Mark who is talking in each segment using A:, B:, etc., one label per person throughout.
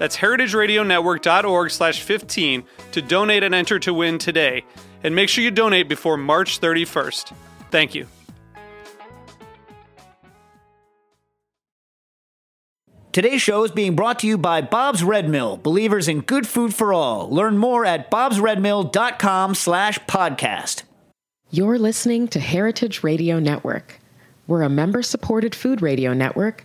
A: That's heritageradionetwork.org slash 15 to donate and enter to win today. And make sure you donate before March 31st. Thank you.
B: Today's show is being brought to you by Bob's Red Mill, believers in good food for all. Learn more at bobsredmill.com slash podcast.
C: You're listening to Heritage Radio Network. We're a member-supported food radio network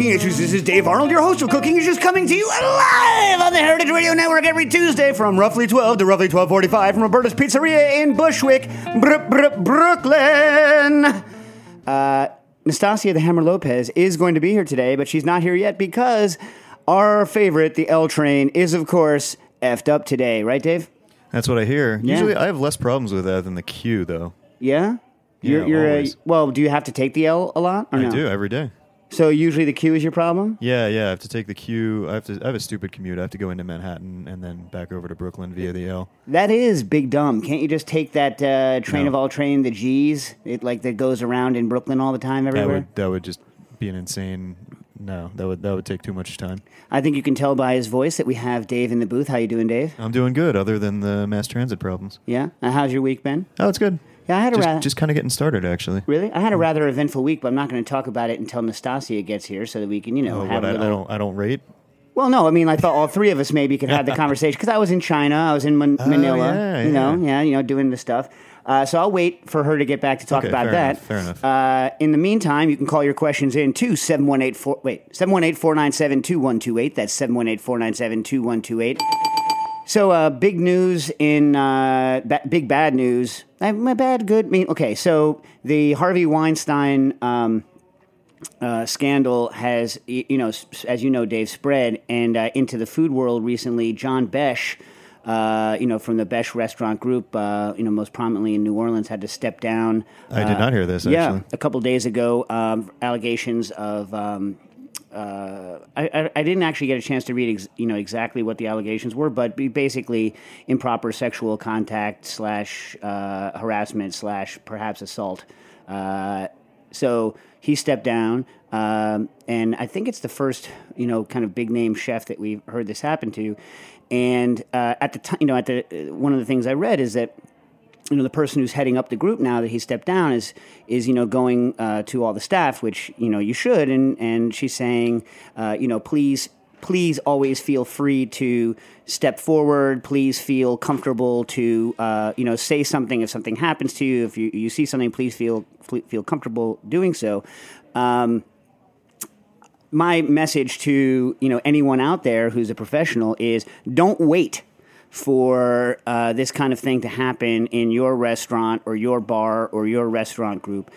B: Cooking Issues. This is Dave Arnold, your host of Cooking Issues, coming to you live on the Heritage Radio Network every Tuesday from roughly 12 to roughly 12:45 from Roberta's Pizzeria in Bushwick, Br- Br- Brooklyn. Uh, Nastassia the Hammer Lopez is going to be here today, but she's not here yet because our favorite, the L Train, is of course effed up today, right, Dave?
D: That's what I hear.
B: Yeah.
D: Usually, I have less problems with that than the Q, though.
B: Yeah. You're,
D: Yeah,
B: you're a, well. Do you have to take the L a lot? Or
D: I
B: no?
D: do every day.
B: So usually the Q is your problem.
D: Yeah, yeah. I have to take the Q. I have to. I have a stupid commute. I have to go into Manhattan and then back over to Brooklyn via the L.
B: That is big dumb. Can't you just take that uh, train
D: No.
B: of all train, the G's, it like that goes around in Brooklyn all the time
D: That
B: everywhere?
D: would that would just be an insane. No, that would that would take too much time.
B: I think you can tell by his voice that we have Dave in the booth. How you doing, Dave?
D: I'm doing good, other than the mass transit problems.
B: Yeah. Uh, how's your week been?
D: Oh, it's good.
B: Yeah, I had a
D: Just,
B: rather
D: just kind of getting started, actually.
B: really. I had a rather eventful week, but I'm not going to talk about it until Nastassia gets here, so that we can, you know,
D: Oh,
B: have
D: what?
B: a
D: I, I don't. I don't rate.
B: Well, no, I mean, I thought all three of us maybe could have the conversation because I was in China, I was in Man- Manila,
D: Oh, yeah,
B: you know,
D: yeah.
B: yeah, you know, doing the stuff. Uh, so I'll wait for her to get back to talk
D: Okay,
B: about
D: fair
B: that.
D: enough, fair enough.
B: Uh, in the meantime, you can call your questions in to 718 wait, 718-497-2128. That's 718-497-2128. So, uh, big news in uh, ba- big bad news. Uh, my bad, good. I mean, okay. So the Harvey Weinstein um, uh, scandal has, you know, as you know, Dave spread and uh, into the food world recently. John Besh, uh, you know, from the Besh Restaurant Group, uh, you know, most prominently in New Orleans, had to step down.
D: I did not hear this.
B: Yeah,
D: Actually,
B: a couple days ago, um, allegations of. Um, uh, I, I, didn't actually get a chance to read, ex, you know, exactly what the allegations were, but basically improper sexual contact slash uh, harassment slash perhaps assault. Uh, so he stepped down, um, and I think it's the first, you know, kind of big name chef that we've heard this happen to. And uh, at the time, you know, at the uh, one of the things I read is that you know the person who's heading up the group now that he stepped down is is you know going uh, to all the staff, which you know you should, and and she's saying, uh, you know, please please always feel free to step forward. Please feel comfortable to uh, you know say something if something happens to you. If you you see something, please feel feel comfortable doing so. Um, my message to you know anyone out there who's a professional is don't wait for uh, this kind of thing to happen in your restaurant or your bar or your restaurant group.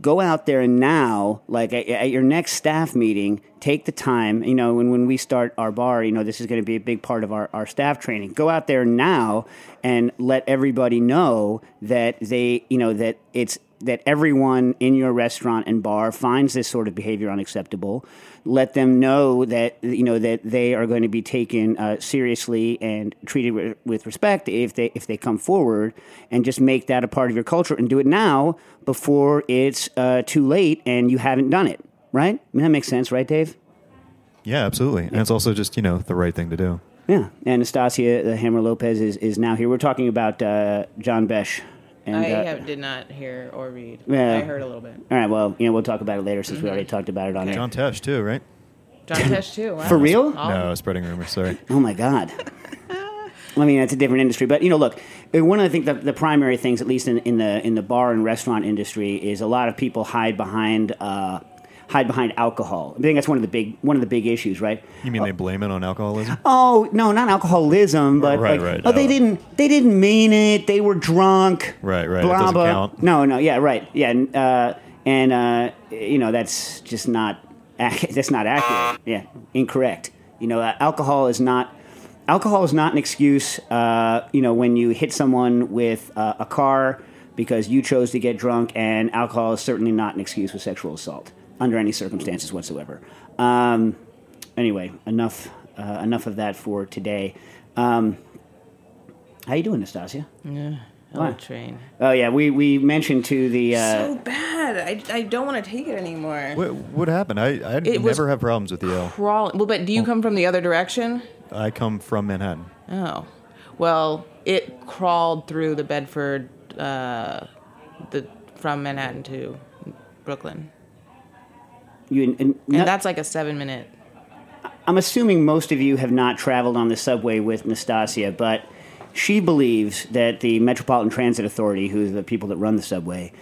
B: Go out there and now, like at, at your next staff meeting, take the time. You know, when, when we start our bar, you know, this is going to be a big part of our, our staff training. Go out there now and let everybody know that they, you know, that it's that everyone in your restaurant and bar finds this sort of behavior unacceptable. Let them know that you know that they are going to be taken uh, seriously and treated with, with respect if they if they come forward, and just make that a part of your culture and do it now before it's uh, too late and you haven't done it. right? I mean, that makes sense, right, Dave?
D: Yeah, absolutely. And it's also just, you know, the right thing to do.
B: Yeah. Anastasia the Hammer Lopez is, is now here. We're talking about uh, John Besh. And,
E: I
B: uh,
E: have, did not hear or read.
B: Yeah.
E: I heard a little bit.
B: All right. Well, you know, we'll talk about it later since we already talked about it on air.
D: John Tesh, too, right?
E: John Tesh too. Wow.
B: For real?
D: No, spreading rumors. Sorry.
B: Oh my God. I mean, it's a different industry, but you know, look, uh, one of the things, the, the primary things, at least in, in the in the bar and restaurant industry, is a lot of people hide behind uh, hide behind alcohol. I think that's one of the big one of the big issues, right?
D: You mean they blame it on alcoholism?
B: Oh no, not alcoholism, but
D: Right,
B: like,
D: right,
B: oh, they didn't they didn't mean it. They were drunk.
D: Right, right,
B: Blah blah.
D: count.
B: No, no, yeah, right, yeah, uh, and uh, you know that's just not that's not accurate. Yeah, incorrect. You know, uh, alcohol is not alcohol is not an excuse. Uh, you know, when you hit someone with uh, a car because you chose to get drunk, and alcohol is certainly not an excuse for sexual assault under any circumstances whatsoever. Um, anyway, enough uh, enough of that for today. Um, how you doing, Nastassia?
E: Yeah.
B: Why?
E: Oh, train.
B: Oh yeah, we, we mentioned to the uh,
E: so bad. I, I don't want to take it anymore.
D: What, what happened? I, I
E: It
D: never have problems with the L.
E: Crawling. Well, but do you come from the other direction?
D: I come from Manhattan.
E: Oh, well, it crawled through the Bedford, uh, the from Manhattan to Brooklyn,
B: you. And,
E: and
B: no-
E: that's like a seven minute.
B: I'm assuming most of you have not traveled on the subway with Nastassia, but she believes that the Metropolitan Transit Authority, who's the people that run the subway,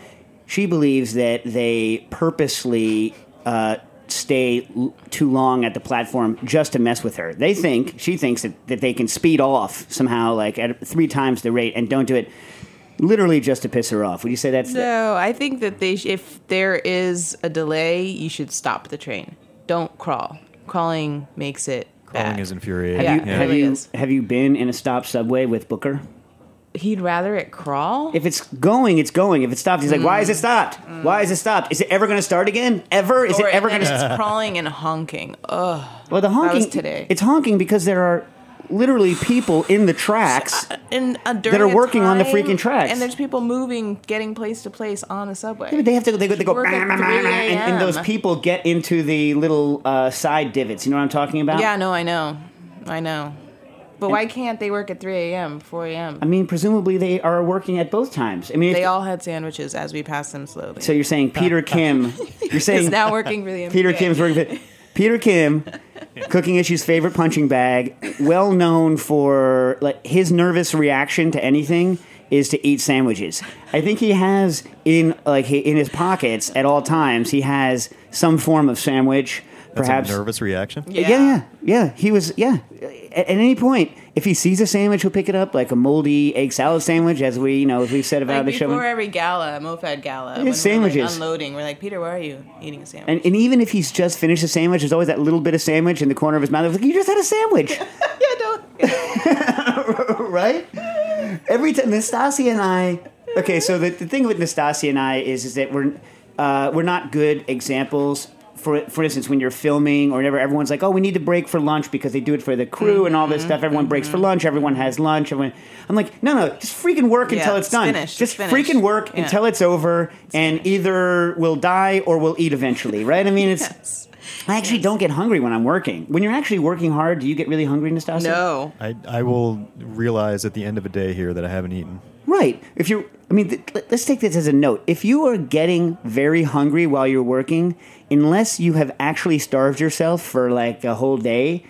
B: she believes that they purposely uh, stay l- too long at the platform just to mess with her. They think she thinks that, that they can speed off somehow, like at three times the rate, and don't do it literally just to piss her off. Would you say that's
E: No, I think that they, sh- if there is a delay, you should stop the train. Don't crawl. Crawling makes it
D: Crawling
E: bad.
D: is infuriating.
E: Yeah,
B: you,
E: it
B: have
E: really
B: you
E: is.
B: have you been in a stop subway with Booker?
E: He'd rather it crawl.
B: If it's going, it's going. If it stops, he's like, "Why is it mm. stopped? Why is it stopped? Is it ever going to start again? Ever? Is
E: or
B: it ever
E: and
B: going
E: then
B: to?"
E: it's crawling and honking. Ugh.
B: Well, the honking
E: was today.
B: It's honking because there are literally people in the tracks.
E: And uh,
B: That are working on the freaking tracks.
E: And there's people moving, getting place to place on the subway.
B: They have to. They go. They go "Bah, bah, bah, and, and those people get into the little uh, side divots. You know what I'm talking about?
E: Yeah, no, I know, I know. But why can't they work at 3 a.m., 4 a.m.?
B: I mean, presumably they are working at both times. I mean,
E: They all had sandwiches as we passed them slowly.
B: So you're saying Peter Kim? You're saying
E: Is now working for the
B: Peter Kim's working. For, Peter Kim, Cooking Issue's favorite punching bag, well known for like his nervous reaction to anything is to eat sandwiches. I think he has in like in his pockets at all times. He has some form of sandwich.
D: That's
B: perhaps
D: a nervous reaction.
E: Yeah.
B: yeah, yeah, yeah. He was, yeah. At, at any point, if he sees a sandwich, he'll pick it up, like a moldy egg salad sandwich, as we, you know, as we've said about
E: Like
B: the show.
E: before every gala, Mofad gala, when we're,
B: sandwiches.
E: like, unloading, we're like, Peter, why are you eating a sandwich?
B: And, and even if he's just finished a sandwich, there's always that little bit of sandwich in the corner of his mouth. It's like, you just had a sandwich,
E: yeah, don't.
B: right? Every time, Nastassia and I. Okay, so the, the thing with Nastassia and I is, is that we're uh, we're not good examples. For, for instance, when you're filming or whatever, everyone's like, "Oh, we need to break for lunch because they do it for the crew and all this mm-hmm. stuff." Everyone breaks for mm-hmm. lunch. Everyone has lunch. Everyone, I'm like, "No, no, just freaking work
E: Yeah,
B: until it's
E: it's
B: done.
E: finished,
B: Just
E: it's finished.
B: freaking work
E: Yeah.
B: until it's over, and either we'll die or we'll eat eventually, right? I mean, it's."
E: Yes.
B: I actually don't get hungry when I'm working. When you're actually working hard, do you get really hungry, Nastassia?
E: No.
D: I, I will realize at the end of a day here that I haven't eaten.
B: Right. If you're, I mean, th- let- let's take this as a note. If you are getting very hungry while you're working, unless you have actually starved yourself for like a whole day,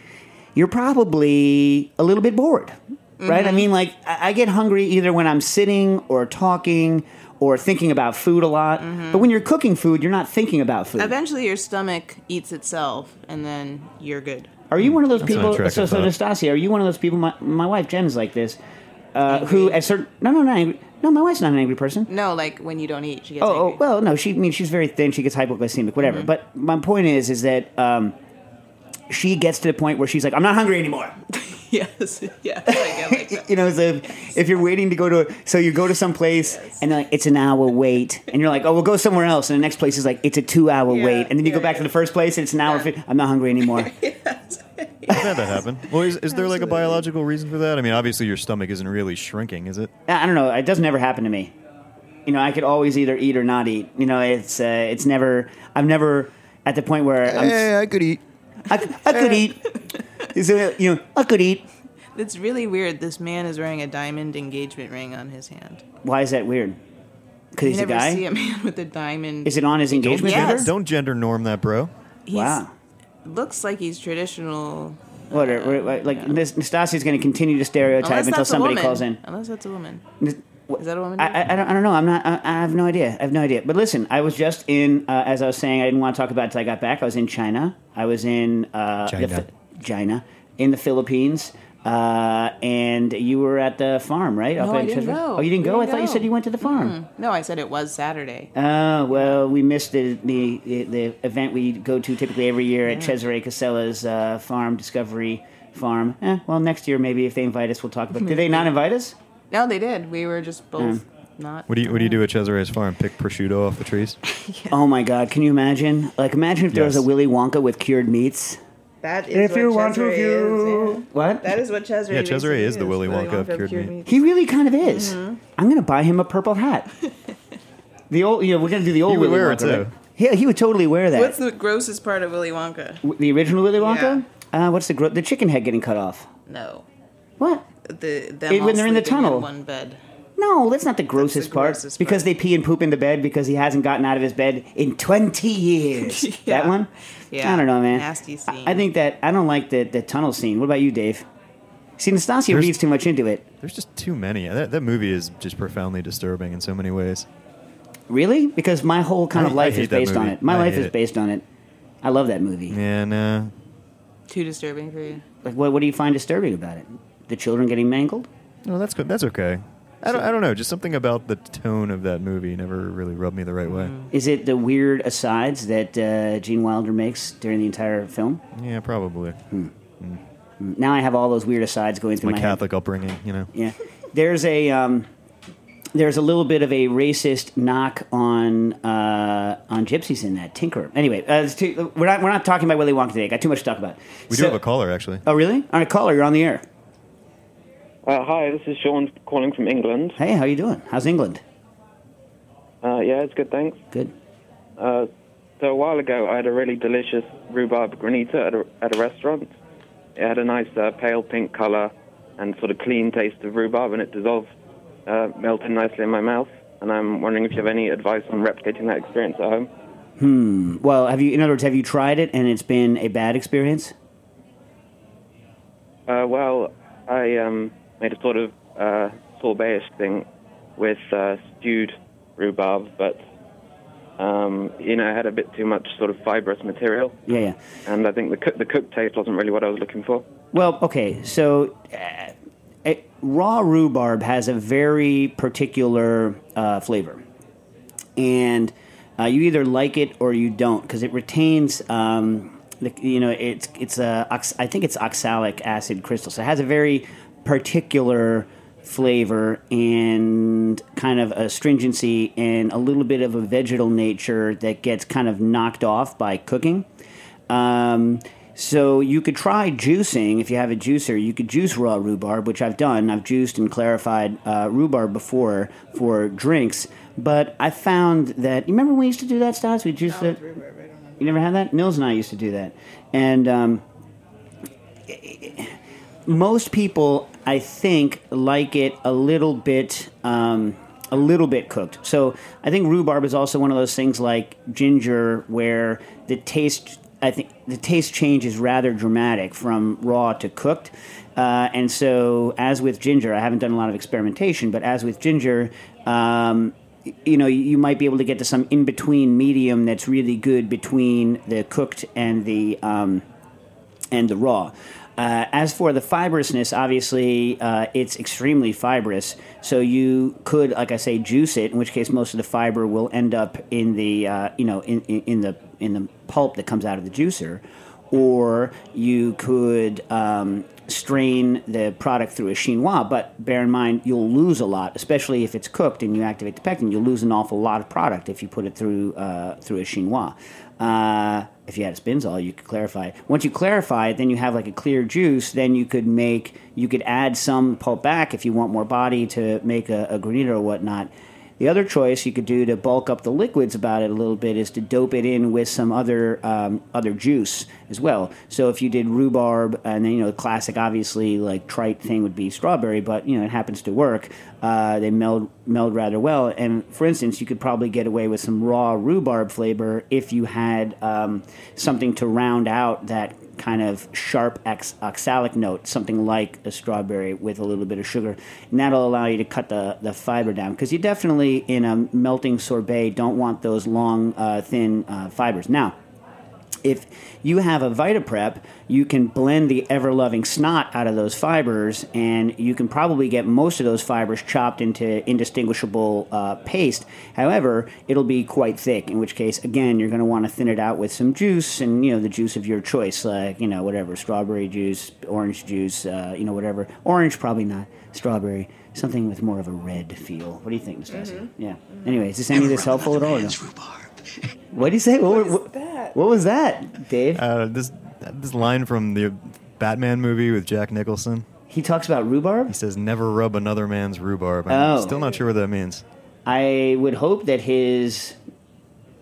B: you're probably a little bit bored. Right? I mean, like, I I get hungry either when I'm sitting or talking or thinking about food a lot. But when you're cooking food, you're not thinking about food.
E: Eventually, your stomach eats itself, and then you're good.
B: Are you one of those
D: That's
B: people? So, so. Nastassia, are you one of those people? My, my wife Jen is like this, uh, who at certain no, no, not angry. No, my wife's not an angry person.
E: No, like when you don't eat, she gets
B: Oh, oh,
E: angry.
B: well, no, she I mean she's very thin. She gets hypoglycemic, whatever. But my point is, is that um, she gets to the point where she's like, I'm not hungry anymore.
E: yes, yes, I get like that.
B: you know, so if, if you're waiting to go to, so you go to some place and they're like, it's an hour wait, and you're like, oh, we'll go somewhere else, and the next place is like, it's a two hour
E: Yeah,
B: wait, and then you
E: yeah,
B: go back to the first place and it's an hour.
E: Yeah.
B: I'm not hungry anymore.
D: I've had that happen. Well, is, is there like a biological reason for that? I mean, obviously your stomach isn't really shrinking, is it?
B: I don't know. It doesn't ever happen to me. You know, I could always either eat or not eat. You know, it's uh, it's never. I've never. at the point where I'm,
D: Hey, I could eat.
B: I, could- I could eat. Is it, you know, I could eat.
E: It's really weird. This man is wearing a diamond engagement ring on his hand.
B: Why is that weird? Because
E: You
B: he's a
E: never
B: guy.
E: see a man with a diamond.
B: Is it on his engagement
E: Yes.
B: finger?
D: Don't gender norm that, bro.
E: He's,
B: Wow.
E: Looks like he's traditional.
B: What? Are, what- what- like this, Nastassia's going to continue to stereotype until somebody calls in.
E: Unless that's a woman.
B: Is
E: Is that a woman?
B: I, I, I, don't, I don't know. I'm not. I, I have no idea. I have no idea. But listen, I was just in. Uh, as I was saying, I didn't want to talk about it until I got back. I was in China. I was in uh,
D: China.
B: The, China in the Philippines. Uh, and you were at the farm, right?
E: No,
B: Up
E: I didn't
B: Chesra?
E: go.
B: Oh, you didn't go? I
E: didn't
B: thought you
E: go.
B: said you went to the farm.
E: No, I said it was Saturday.
B: Oh well, we missed the, the the event we go to typically every year at Cesare Casella's uh, farm, Discovery Farm. Eh, well, next year maybe if they invite us, we'll talk about. it. Did they not invite us?
E: No, they did. We were just both
B: Mm.
E: not.
D: What do you What do you do at Cesare's farm? Pick prosciutto off the trees?
B: Oh my God! Can you imagine? Like, imagine if there was a
D: Yes.
B: Willy Wonka with cured meats.
E: That is
B: If
E: what
B: you want to
E: Cesare
B: view,
E: is, yeah.
B: what?
E: That is what Cesare.
D: Yeah, Cesare
E: basically
D: is the Willy Wonka of cured meat.
E: meat.
B: He really kind of is.
E: Mm-hmm.
B: I'm gonna buy him a purple hat. the old, you know, we're gonna do the old
D: He would
B: Willy
D: wear it,
B: Wonka. right? Yeah, he would totally wear that.
E: What's the grossest part of Willy Wonka?
B: W- the original Willy Wonka? Uh, what's the gro- the chicken head getting cut off?
E: No,
B: What?
E: the them
B: It-
E: all
B: when they're in the
E: sleeping
B: tunnel.
E: one bed.
B: No, that's not the grossest part.
E: grossest
B: because
E: part.
B: they pee and poop in the bed because he hasn't gotten out of his bed in 20 years.
E: Yeah.
B: That one?
E: Yeah.
B: I don't know, man.
E: Nasty scene.
B: I, I think that I don't like the, the tunnel scene. What about you, Dave? See, Nastassia
D: There's-
B: reads too much into it.
D: There's just too many. That, that movie is just profoundly disturbing in so many ways.
B: Really? Because my whole kind of
D: I- I
B: life
D: hate
B: is
D: that
B: based on
D: movie.
B: it. My
D: I
B: life
D: hate
B: is
D: it.
B: based on it. I love that movie.
D: Yeah, uh,
E: Too disturbing for you.
B: Like, what, what do you find disturbing about it? The children getting mangled?
D: no, that's good. That's okay. I don't, I don't know. Just something about the tone of that movie never really rubbed me the right way.
B: Is it the weird asides that uh, Gene Wilder makes during the entire film?
D: Yeah, probably.
B: Now I have all those weird asides going through
D: My
B: my, head.
D: Catholic upbringing, you know.
B: Yeah, there's a um, there's a little bit of a racist knock on uh, on gypsies in that Tinker. Anyway, uh, it's too, we're not we're not talking about Willy Wonka today. Got too much to talk about.
D: We
B: So-
D: do have a caller, actually.
B: Oh, really? All right, caller, you're on the air.
F: Uh, hi, this is Sean calling from England.
B: Hey, how are you doing? How's England?
F: Uh, yeah, it's good, thanks.
B: Good.
F: Uh, so a while ago, I had a really delicious rhubarb granita at a, at a restaurant. It had a nice uh, pale pink color and sort of clean taste of rhubarb, and it dissolved, uh, melted nicely in my mouth. And I'm wondering if you have any advice on replicating that experience at home. Hmm.
B: Well, have you? In other words, have you tried it and it's been a bad experience?
F: Uh, well, I um, made a sort of uh, sorbet-ish thing with uh, stewed rhubarb, but um, you know, it had a bit too much sort of fibrous material.
B: Yeah, yeah.
F: and I think the cook, the cooked taste wasn't really what I was looking for.
B: Well, okay, so uh, uh, raw rhubarb has a very particular uh, flavor, and uh, you either like it or you don't because it retains. Um, the, you know, it's it's a I think it's oxalic acid crystals. So it has a very particular flavor and kind of astringency and a little bit of a vegetal nature that gets kind of knocked off by cooking. Um, so you could try juicing if you have a juicer. You could juice raw rhubarb, which I've done. I've juiced and clarified uh, rhubarb before for drinks. But I found that you remember when we used to do that, Stas? We juiced it. You never had that? Mills and I used to do that, and um, most people, I think, like it a little bit. Um, a little bit cooked. So I think rhubarb is also one of those things like ginger, where the taste. I think the taste change is rather dramatic from raw to cooked. Uh, and so, as with ginger, I haven't done a lot of experimentation, but as with ginger, um, you know, you might be able to get to some in between medium that's really good between the cooked and the um, and the raw. Uh, as for the fibrousness, obviously uh, it's extremely fibrous. So you could, like I say, juice it. In which case, most of the fiber will end up in the uh, you know in, in, in the in the pulp that comes out of the juicer, or you could um, strain the product through a chinois. But bear in mind, you'll lose a lot, especially if it's cooked and you activate the pectin. You'll lose an awful lot of product if you put it through uh, through a chinois. Uh, if you had a spinzall, you could clarify. Once you clarify it, then you have like a clear juice. Then you could make, you could add some pulp back if you want more body to make a, a granita or whatnot. The other choice you could do to bulk up the liquids about it a little bit is to dope it in with some other um, other juice as well. So if you did rhubarb, and then you know the classic, obviously like trite thing would be strawberry, but you know it happens to work. Uh, they meld meld rather well. And for instance, you could probably get away with some raw rhubarb flavor if you had um, something to round out that kind of sharp ox- oxalic note, something like a strawberry with a little bit of sugar, and that'll allow you to cut the, the fiber down because you definitely in a melting sorbet don't want those long, uh, thin uh, fibers. Now, if you have a VitaPrep, you can blend the ever loving snot out of those fibers, and you can probably get most of those fibers chopped into indistinguishable uh, paste. However, it'll be quite thick, in which case, again, you're going to want to thin it out with some juice, and you know the juice of your choice, like you know whatever strawberry juice, orange juice, uh, you know whatever. Orange probably not. Strawberry, something with more of a red feel. What do you think, Nastassia? Yeah. Anyway, is this any of this helpful at all? No? What do you say? What, what,
E: that?
B: what was that, Dave?
D: Uh, this this line from the Batman movie with Jack Nicholson.
B: he talks about rhubarb.
D: He says, "Never rub another man's rhubarb." I'm
B: Oh.
D: still not sure what that means.
B: I would hope that his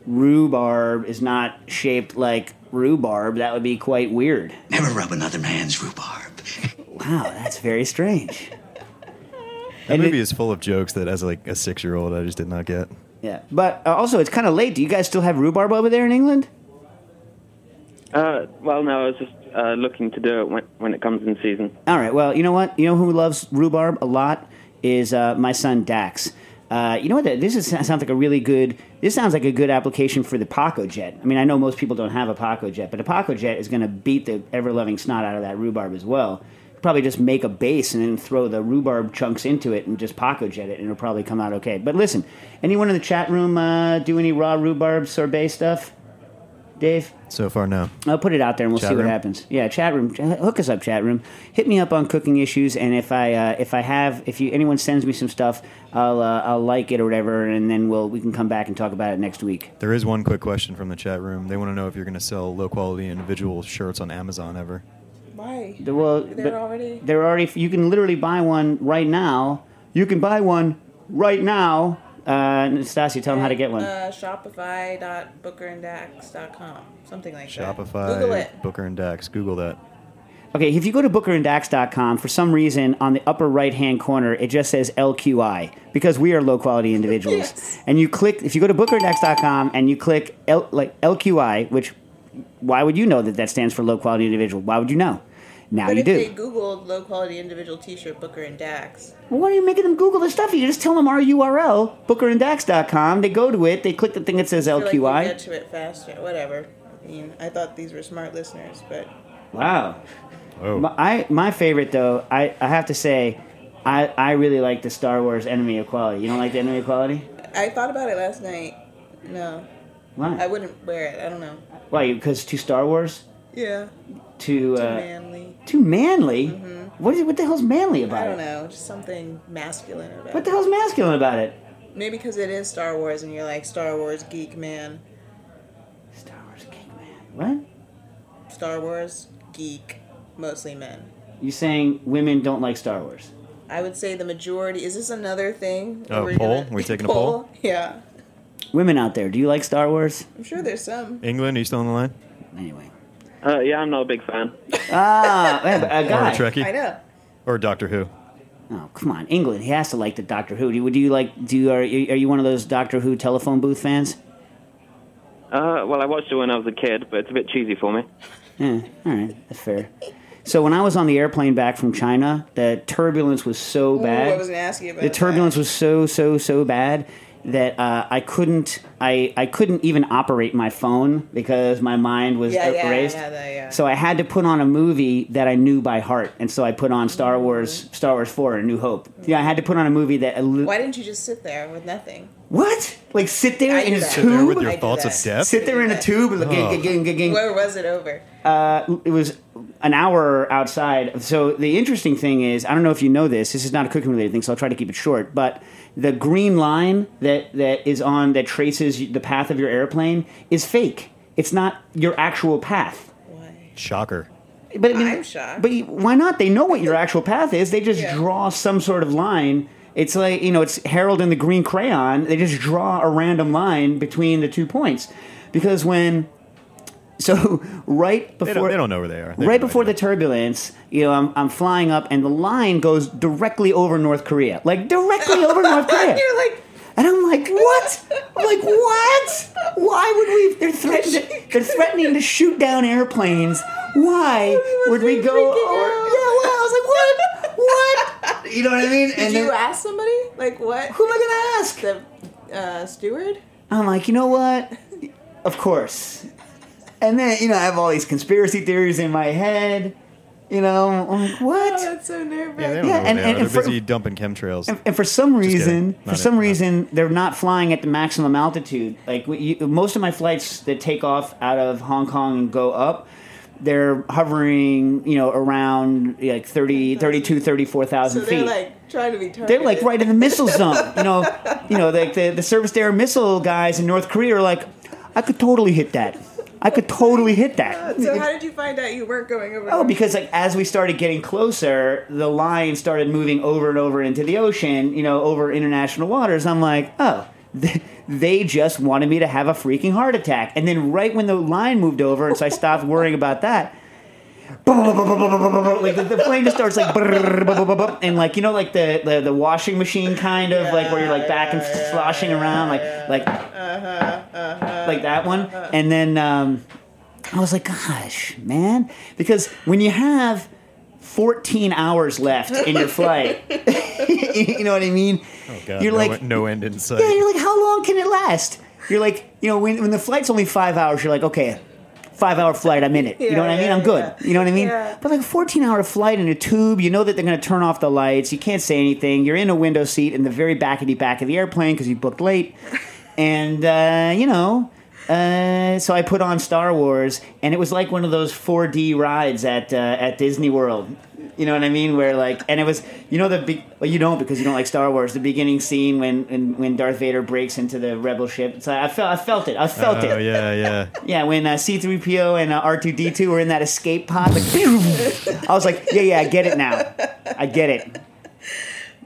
B: rhubarb is not shaped like rhubarb. That would be quite weird.
G: Never rub another man's rhubarb.
B: Wow, that's very strange.
D: That
B: And
D: movie
B: it-
D: is full of jokes that, as like a six year old, I just did not get.
B: Yeah, but uh, also it's kind of late. Do you guys still have rhubarb over there in England?
F: Uh, well, no, I was just uh, looking to do it when, when it comes in season.
B: All right. Well, you know what? You know who loves rhubarb a lot is uh, my son Dax. Uh, you know what? This is, sounds like a really good. This sounds like a good application for the Paco Jet. I mean, I know most people don't have a Paco Jet, but a Paco Jet is going to beat the ever loving snot out of that rhubarb as well. Probably just make a base and then throw the rhubarb chunks into it and just Paco Jet it, and it'll probably come out okay. But listen, anyone in the chat room uh, do any raw rhubarb sorbet stuff? Dave?
D: So far, no.
B: I'll put it out there and we'll
D: Chat
B: see what happens. Yeah, chat room. Hook us up, chat room. Hit me up on cooking issues, and if I uh, if I have if you anyone sends me some stuff, I'll uh, I'll like it or whatever, and then we'll we can come back and talk about it next week.
D: There is one quick question from the chat room. They want to know if you're going to sell low quality individual shirts on Amazon ever.
E: Why?
B: The- Well,
E: They're
B: but
E: already-
B: they're already. You can literally buy one right now. You can buy one right now. Uh, Nastassia, tell them how to get one.
E: Uh, Shopify.bookeranddax.com. Something like that.
D: Shopify,
E: Google it.
D: Booker and Dax. Google that.
B: Okay, if you go to bookeranddax.com, for some reason on the upper right hand corner, it just says LQI because we are low quality individuals.
E: Yes.
B: And you click, if you go to bookeranddax.com and you click L, like LQI, which why would you know that that stands for low quality individual? Why would you know? Now
E: But
B: you
E: if
B: do.
E: they Googled low quality individual T-shirt Booker and Dax,
B: well, why are you making them Google the stuff? You just tell them our URL, bookeranddax.com. They go to it, they click the thing that says
E: I feel like you
B: LQI.
E: get to it faster. Whatever. I mean, I thought these were smart listeners, but
B: wow.
D: Oh,
B: My, I, my favorite, though, I, I have to say, I, I really like the Star Wars Enemy of Quality. You don't like the Enemy of Quality?
E: I thought about it last night. No,
B: Why?
E: I wouldn't wear it. I don't know.
B: Why? Because too Star Wars?
E: Yeah,
B: Too
E: too
B: uh,
E: manly.
B: too manly? What is what the hell's manly about it?
E: I don't
B: it?
E: know, just something masculine about it.
B: What the hell's masculine about it?
E: Maybe because it is Star Wars, and you're like Star Wars geek man.
B: Star Wars geek man. What?
E: Star Wars geek, mostly men.
B: You saying women don't like Star Wars?
E: I would say the majority. Is this another thing?
D: Oh,
E: We're
D: poll?
E: gonna-
D: We taking a poll?
E: Yeah,
B: Women out there, do you like Star Wars?
E: I'm sure there's some.
D: England, are you still on the line?
B: Anyway.
F: Uh, yeah, I'm not a big fan.
B: Ah, a, a
D: Or
B: guy.
D: a Trekkie?
E: I know.
D: Or Doctor Who?
B: Oh, come on, England. He has to like the Doctor Who. Do you, do you like? Do you are, you are you one of those Doctor Who telephone booth fans?
F: Uh, well, I watched it when I was a kid, but it's a bit cheesy for me.
B: Yeah, all right, that's fair. So when I was on the airplane back from China, the turbulence was so
E: Ooh,
B: bad.
E: I was gonna ask you about
B: the turbulence
E: that.
B: was so so so bad that uh, I couldn't I, I couldn't even operate my phone because my mind was
E: Yeah, yeah,
B: erased.
E: yeah, that, yeah.
B: So I had to put on a movie that I knew by heart, and so I put on Star Wars Star Wars Four: A New Hope. Yeah, I had to put on a movie that. illu-
E: Why didn't you just sit there with nothing?
B: What? Like sit there
E: I
B: in a
E: that.
D: Sit there with your
E: I
D: thoughts of death?
B: Sit there in a tube. Like,
D: Oh.
B: ging, ging, ging, ging.
E: Where was it over?
B: Uh, it was an hour outside. So the interesting thing is, I don't know if you know this. This is not a cooking related thing, so I'll try to keep it short. But the green line that that is on that traces the path of your airplane is fake. It's not your actual path.
E: Why?
D: Shocker.
B: But I mean,
E: I'm shocked.
B: But why not? They know what your actual path is. They just
E: Yeah.
B: draw some sort of line It's like you know, it's Harold and the green crayon. They just draw a random line between the two points, because when so right before
D: They don't, they don't know where they are. They
B: right before the turbulence, you know, I'm, I'm flying up, and the line goes directly over North Korea, like directly over North Korea.
E: You're like,
B: And I'm like, what? I'm like, what? Why would we? They're threatening. They're threatening to shoot down airplanes. Why would we go? Over, yeah, well, I was like, what? What? You know what I mean?
E: did
B: and
E: you
B: then,
E: ask somebody? Like what?
B: who am I gonna ask?
E: The uh, steward?
B: I'm like, you know what? Of course. And then you know, I have all these conspiracy theories in my head. You know, I'm like,
E: Oh,
B: what?
E: that's so nerve
D: Yeah, they
E: wracking.
D: don't
B: Yeah,
D: know where
B: and-
D: they
B: and-
D: are.
B: and
D: They're
B: for-
D: busy dumping chemtrails.
B: And, and for some reason, for some
D: it, not.
B: reason, they're not flying at the maximum altitude. Like you, most of my flights that take off out of Hong Kong and go up, they're hovering, you know, around like 30, 32, 34,000
E: So
B: feet.
E: they're like trying to be targeted.
B: They're like right in the missile zone. You know, you know, the, the the surface air missile guys in North Korea are like, I could totally hit that. I could totally hit that.
E: So how did you find out you weren't going over?
B: Oh, because like as we started getting closer, the line started moving over and over into the ocean, you know, over international waters. I'm like, oh, they just wanted me to have a freaking heart attack. And then right when the line moved over, and so I stopped worrying about that. Like the, the plane just starts like, and like you know, like the, the, the washing machine kind of like where you're like back and sloshing around, like like like that one. And then um, I was like, gosh, man, because when you have 14 hours left in your flight, you know what I mean?
D: Oh, God,
B: you're
D: no,
B: like,
D: no end in sight.
B: yeah, you're like, how long can it last? You're like, you know, when, when the flight's only five hours, you're like, okay, five hour flight, I'm in it. you know
E: Yeah,
B: what I mean?
E: yeah,
B: I'm good.
E: yeah.
B: You know what I mean?
E: Yeah.
B: But like a 14 hour flight in a tube, you know that they're going to turn off the lights. You can't say anything. You're in a window seat in the very backety back of the airplane because you booked late. and, uh, you know, uh, so I put on Star Wars, and it was like one of those 4D rides at uh, at Disney World. You know what I mean? Where like, and it was, you know, the big. Well, you don't because you don't like Star Wars. The beginning scene when when, when Darth Vader breaks into the rebel ship. So I felt I felt it. I felt
D: Oh
B: it.
D: yeah, yeah.
B: Yeah, when uh, C3PO and uh, R2D2 were in that escape pod, like, I was like, yeah, yeah, I get it now. I get it.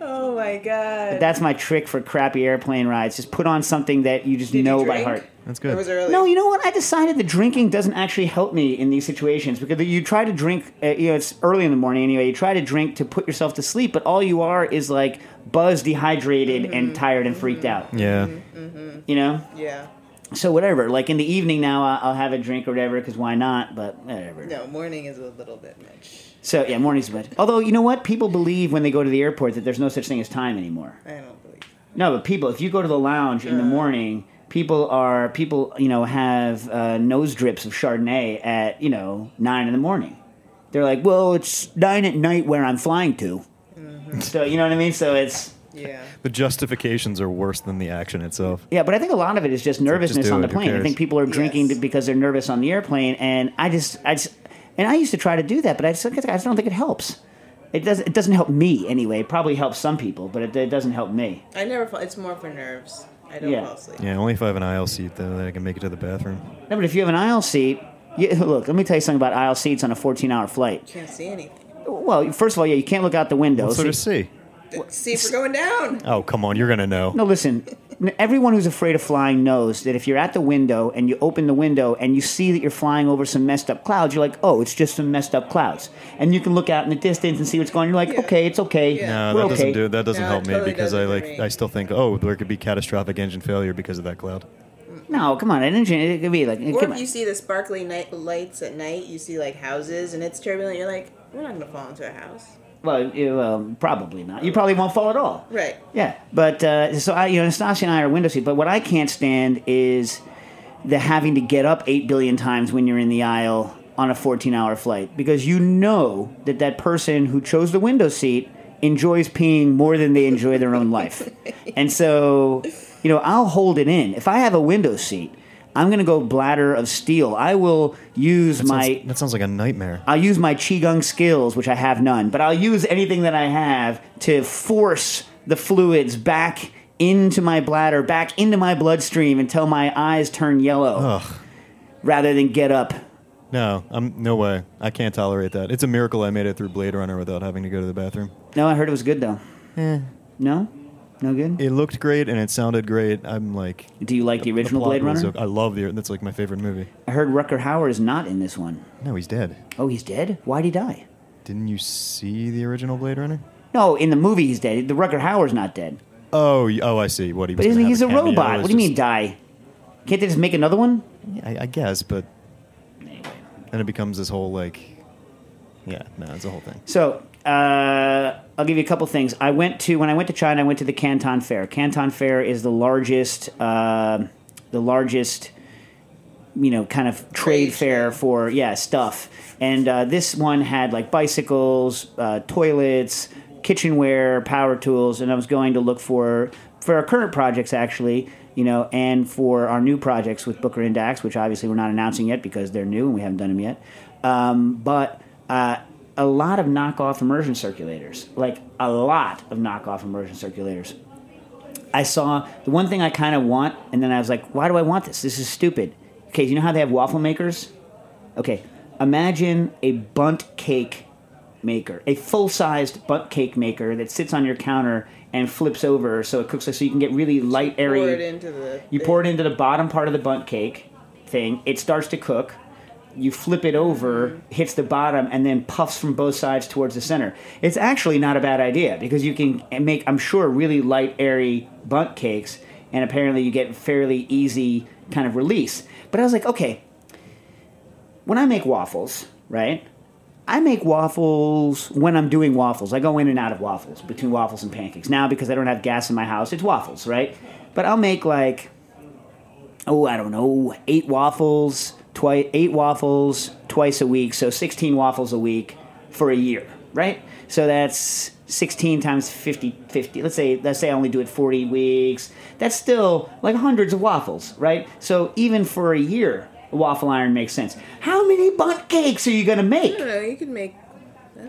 E: Oh my god.
B: That's my trick for crappy airplane rides. Just put on something that you just
E: Did you
B: know by heart.
D: That's
E: It
D: good.
E: was early.
B: No, you know what? I decided that drinking doesn't actually help me in these situations because you try to drink. Uh, you know, it's early in the morning anyway. You try to drink to put yourself to sleep, but all you are is like buzzed, dehydrated, mm-hmm. and tired and freaked out.
D: yeah. Mm-hmm. Mm-hmm.
B: You know.
E: Yeah.
B: So whatever. Like in the evening now, I- I'll have a drink or whatever because why not? But whatever.
E: No, morning is a little bit much.
B: So yeah, morning's bed. Although you know what, people believe when they go to the airport that there's no such thing as time anymore.
E: I don't believe. That.
B: No, but people, if you go to the lounge in the morning, people are people you know have uh, nose drips of Chardonnay at you know nine in the morning. They're like, well, it's nine at night where I'm flying to. So you know what I mean. So it's
E: Yeah.
D: The justifications are worse than the action itself.
B: yeah, but I think a lot of it is just nervousness
D: do
B: on the
D: it, who
B: plane. I think people are drinking
E: Yes.
B: because they're nervous on the airplane, and I just I just and I used to try to do that, but I just, I just don't think it helps. It doesn't. It doesn't help me anyway. It probably helps some people, but it, it doesn't help me.
E: I never fall. It's more for nerves. I don't
B: Yeah.
E: fall asleep.
D: Yeah, only if I have an aisle seat though that I can make it to the bathroom.
B: No, but if you have an aisle seat, you, look. Let me tell you something about aisle seats on a 14-hour flight.
E: You can't see anything.
B: Well, first of all, yeah, you can't look out the window.
D: So
B: So-
D: to see.
E: See if we're going down.
D: Oh come on, you're gonna know.
B: no, listen. N- Everyone who's afraid of flying knows that if you're at the window and you open the window and you see that you're flying over some messed up clouds, you're like, oh, it's just some messed up clouds, and you can look out in the distance and see what's going. on. You're like,
E: Yeah.
B: okay, it's okay.
E: Yeah.
D: No,
B: We're
D: that doesn't do that doesn't
E: No,
D: help
E: it
D: me because I like
E: me.
D: I still think oh there could be catastrophic engine failure because of that cloud.
B: No, come on, an engine. It could be like,
E: Or if
B: on.
E: you see the sparkly night lights at night, you see like houses and it's turbulent. You're like, we're not gonna fall into a house.
B: Well, you, um, probably not. You probably won't fall at all.
E: Right.
B: Yeah, but uh, so I, you know, Nastassia and I are window seat. But what I can't stand is the having to get up eight billion times when you're in the aisle on a 14-hour flight because you know that that person who chose the window seat enjoys peeing more than they enjoy their own life, and so you know I'll hold it in. If I have a window seat, I'm going to go bladder of steel. I will use
D: That,
B: my
D: sounds, that sounds like a nightmare.
B: I'll use my qigong skills, which I have none, but I'll use anything that I have to force the fluids back into my bladder, back into my bloodstream until my eyes turn yellow,
D: Ugh.
B: rather than get up.
D: No, I'm no way. I can't tolerate that. It's a miracle I made it through Blade Runner without having to go to the bathroom.
B: No, I heard it was good though. Yeah. No, no good.
D: It looked great and it sounded great. I'm like
B: Do you like the original
D: plot
B: Blade
D: was
B: Runner?
D: I love the. That's like my favorite movie.
B: I heard Rutger Hauer is not in this one.
D: No, he's dead.
B: Oh, he's dead. Why'd he die?
D: Didn't you see the original Blade Runner?
B: No, in the movie he's dead. The Rutger Hauer's not dead.
D: Oh, y- oh, I see. What he was.
B: But isn't
D: gonna
B: he-
D: have
B: he's a
D: cameo.
B: robot. What do you mean
D: just-
B: die? Can't they just make another one?
D: Yeah, I, I guess, but then it becomes this whole like, yeah, no, it's a whole thing.
B: So uh, I'll give you a couple things. I went to when I went to China. I went to the Canton Fair. Canton Fair is the largest, uh, the largest, you know, kind of trade fair for yeah stuff. And uh, this one had like bicycles, uh, toilets, kitchenware, power tools, and I was going to look for for our current projects actually. You know, and for our new projects with Booker and Dax, which obviously we're not announcing yet because they're new and we haven't done them yet. Um, but uh, a lot of knockoff immersion circulators, like a lot of knockoff immersion circulators. I saw the one thing I kind of want, and then I was like, why do I want this? This is stupid. Okay, you know how they have waffle makers? Okay, imagine a Bundt cake maker, a full sized Bundt cake maker that sits on your counter and flips over so it cooks so you can get really light, airy.
E: Pour it into the.
B: You pour it into the bottom part of the Bundt cake thing. It starts to cook. You flip it over, mm-hmm. hits the bottom, and then puffs from both sides towards the center. It's actually not a bad idea because you can make, I'm sure, really light, airy Bundt cakes, and apparently you get fairly easy kind of release. But I was like, okay, when I make waffles, right? I make waffles when I'm doing waffles. I go in and out of waffles between waffles and pancakes. Now, because I don't have gas in my house, it's waffles, right? But I'll make like, oh, I don't know, eight waffles, twice, eight waffles twice a week. So 16 waffles a week for a year, right? So that's 16 times 50, 50. Let's say, let's say I only do it 40 weeks. That's still like hundreds of waffles, right? So even for a year, a waffle iron makes sense. How many Bundt cakes are you going to make?
E: I don't know. You could make.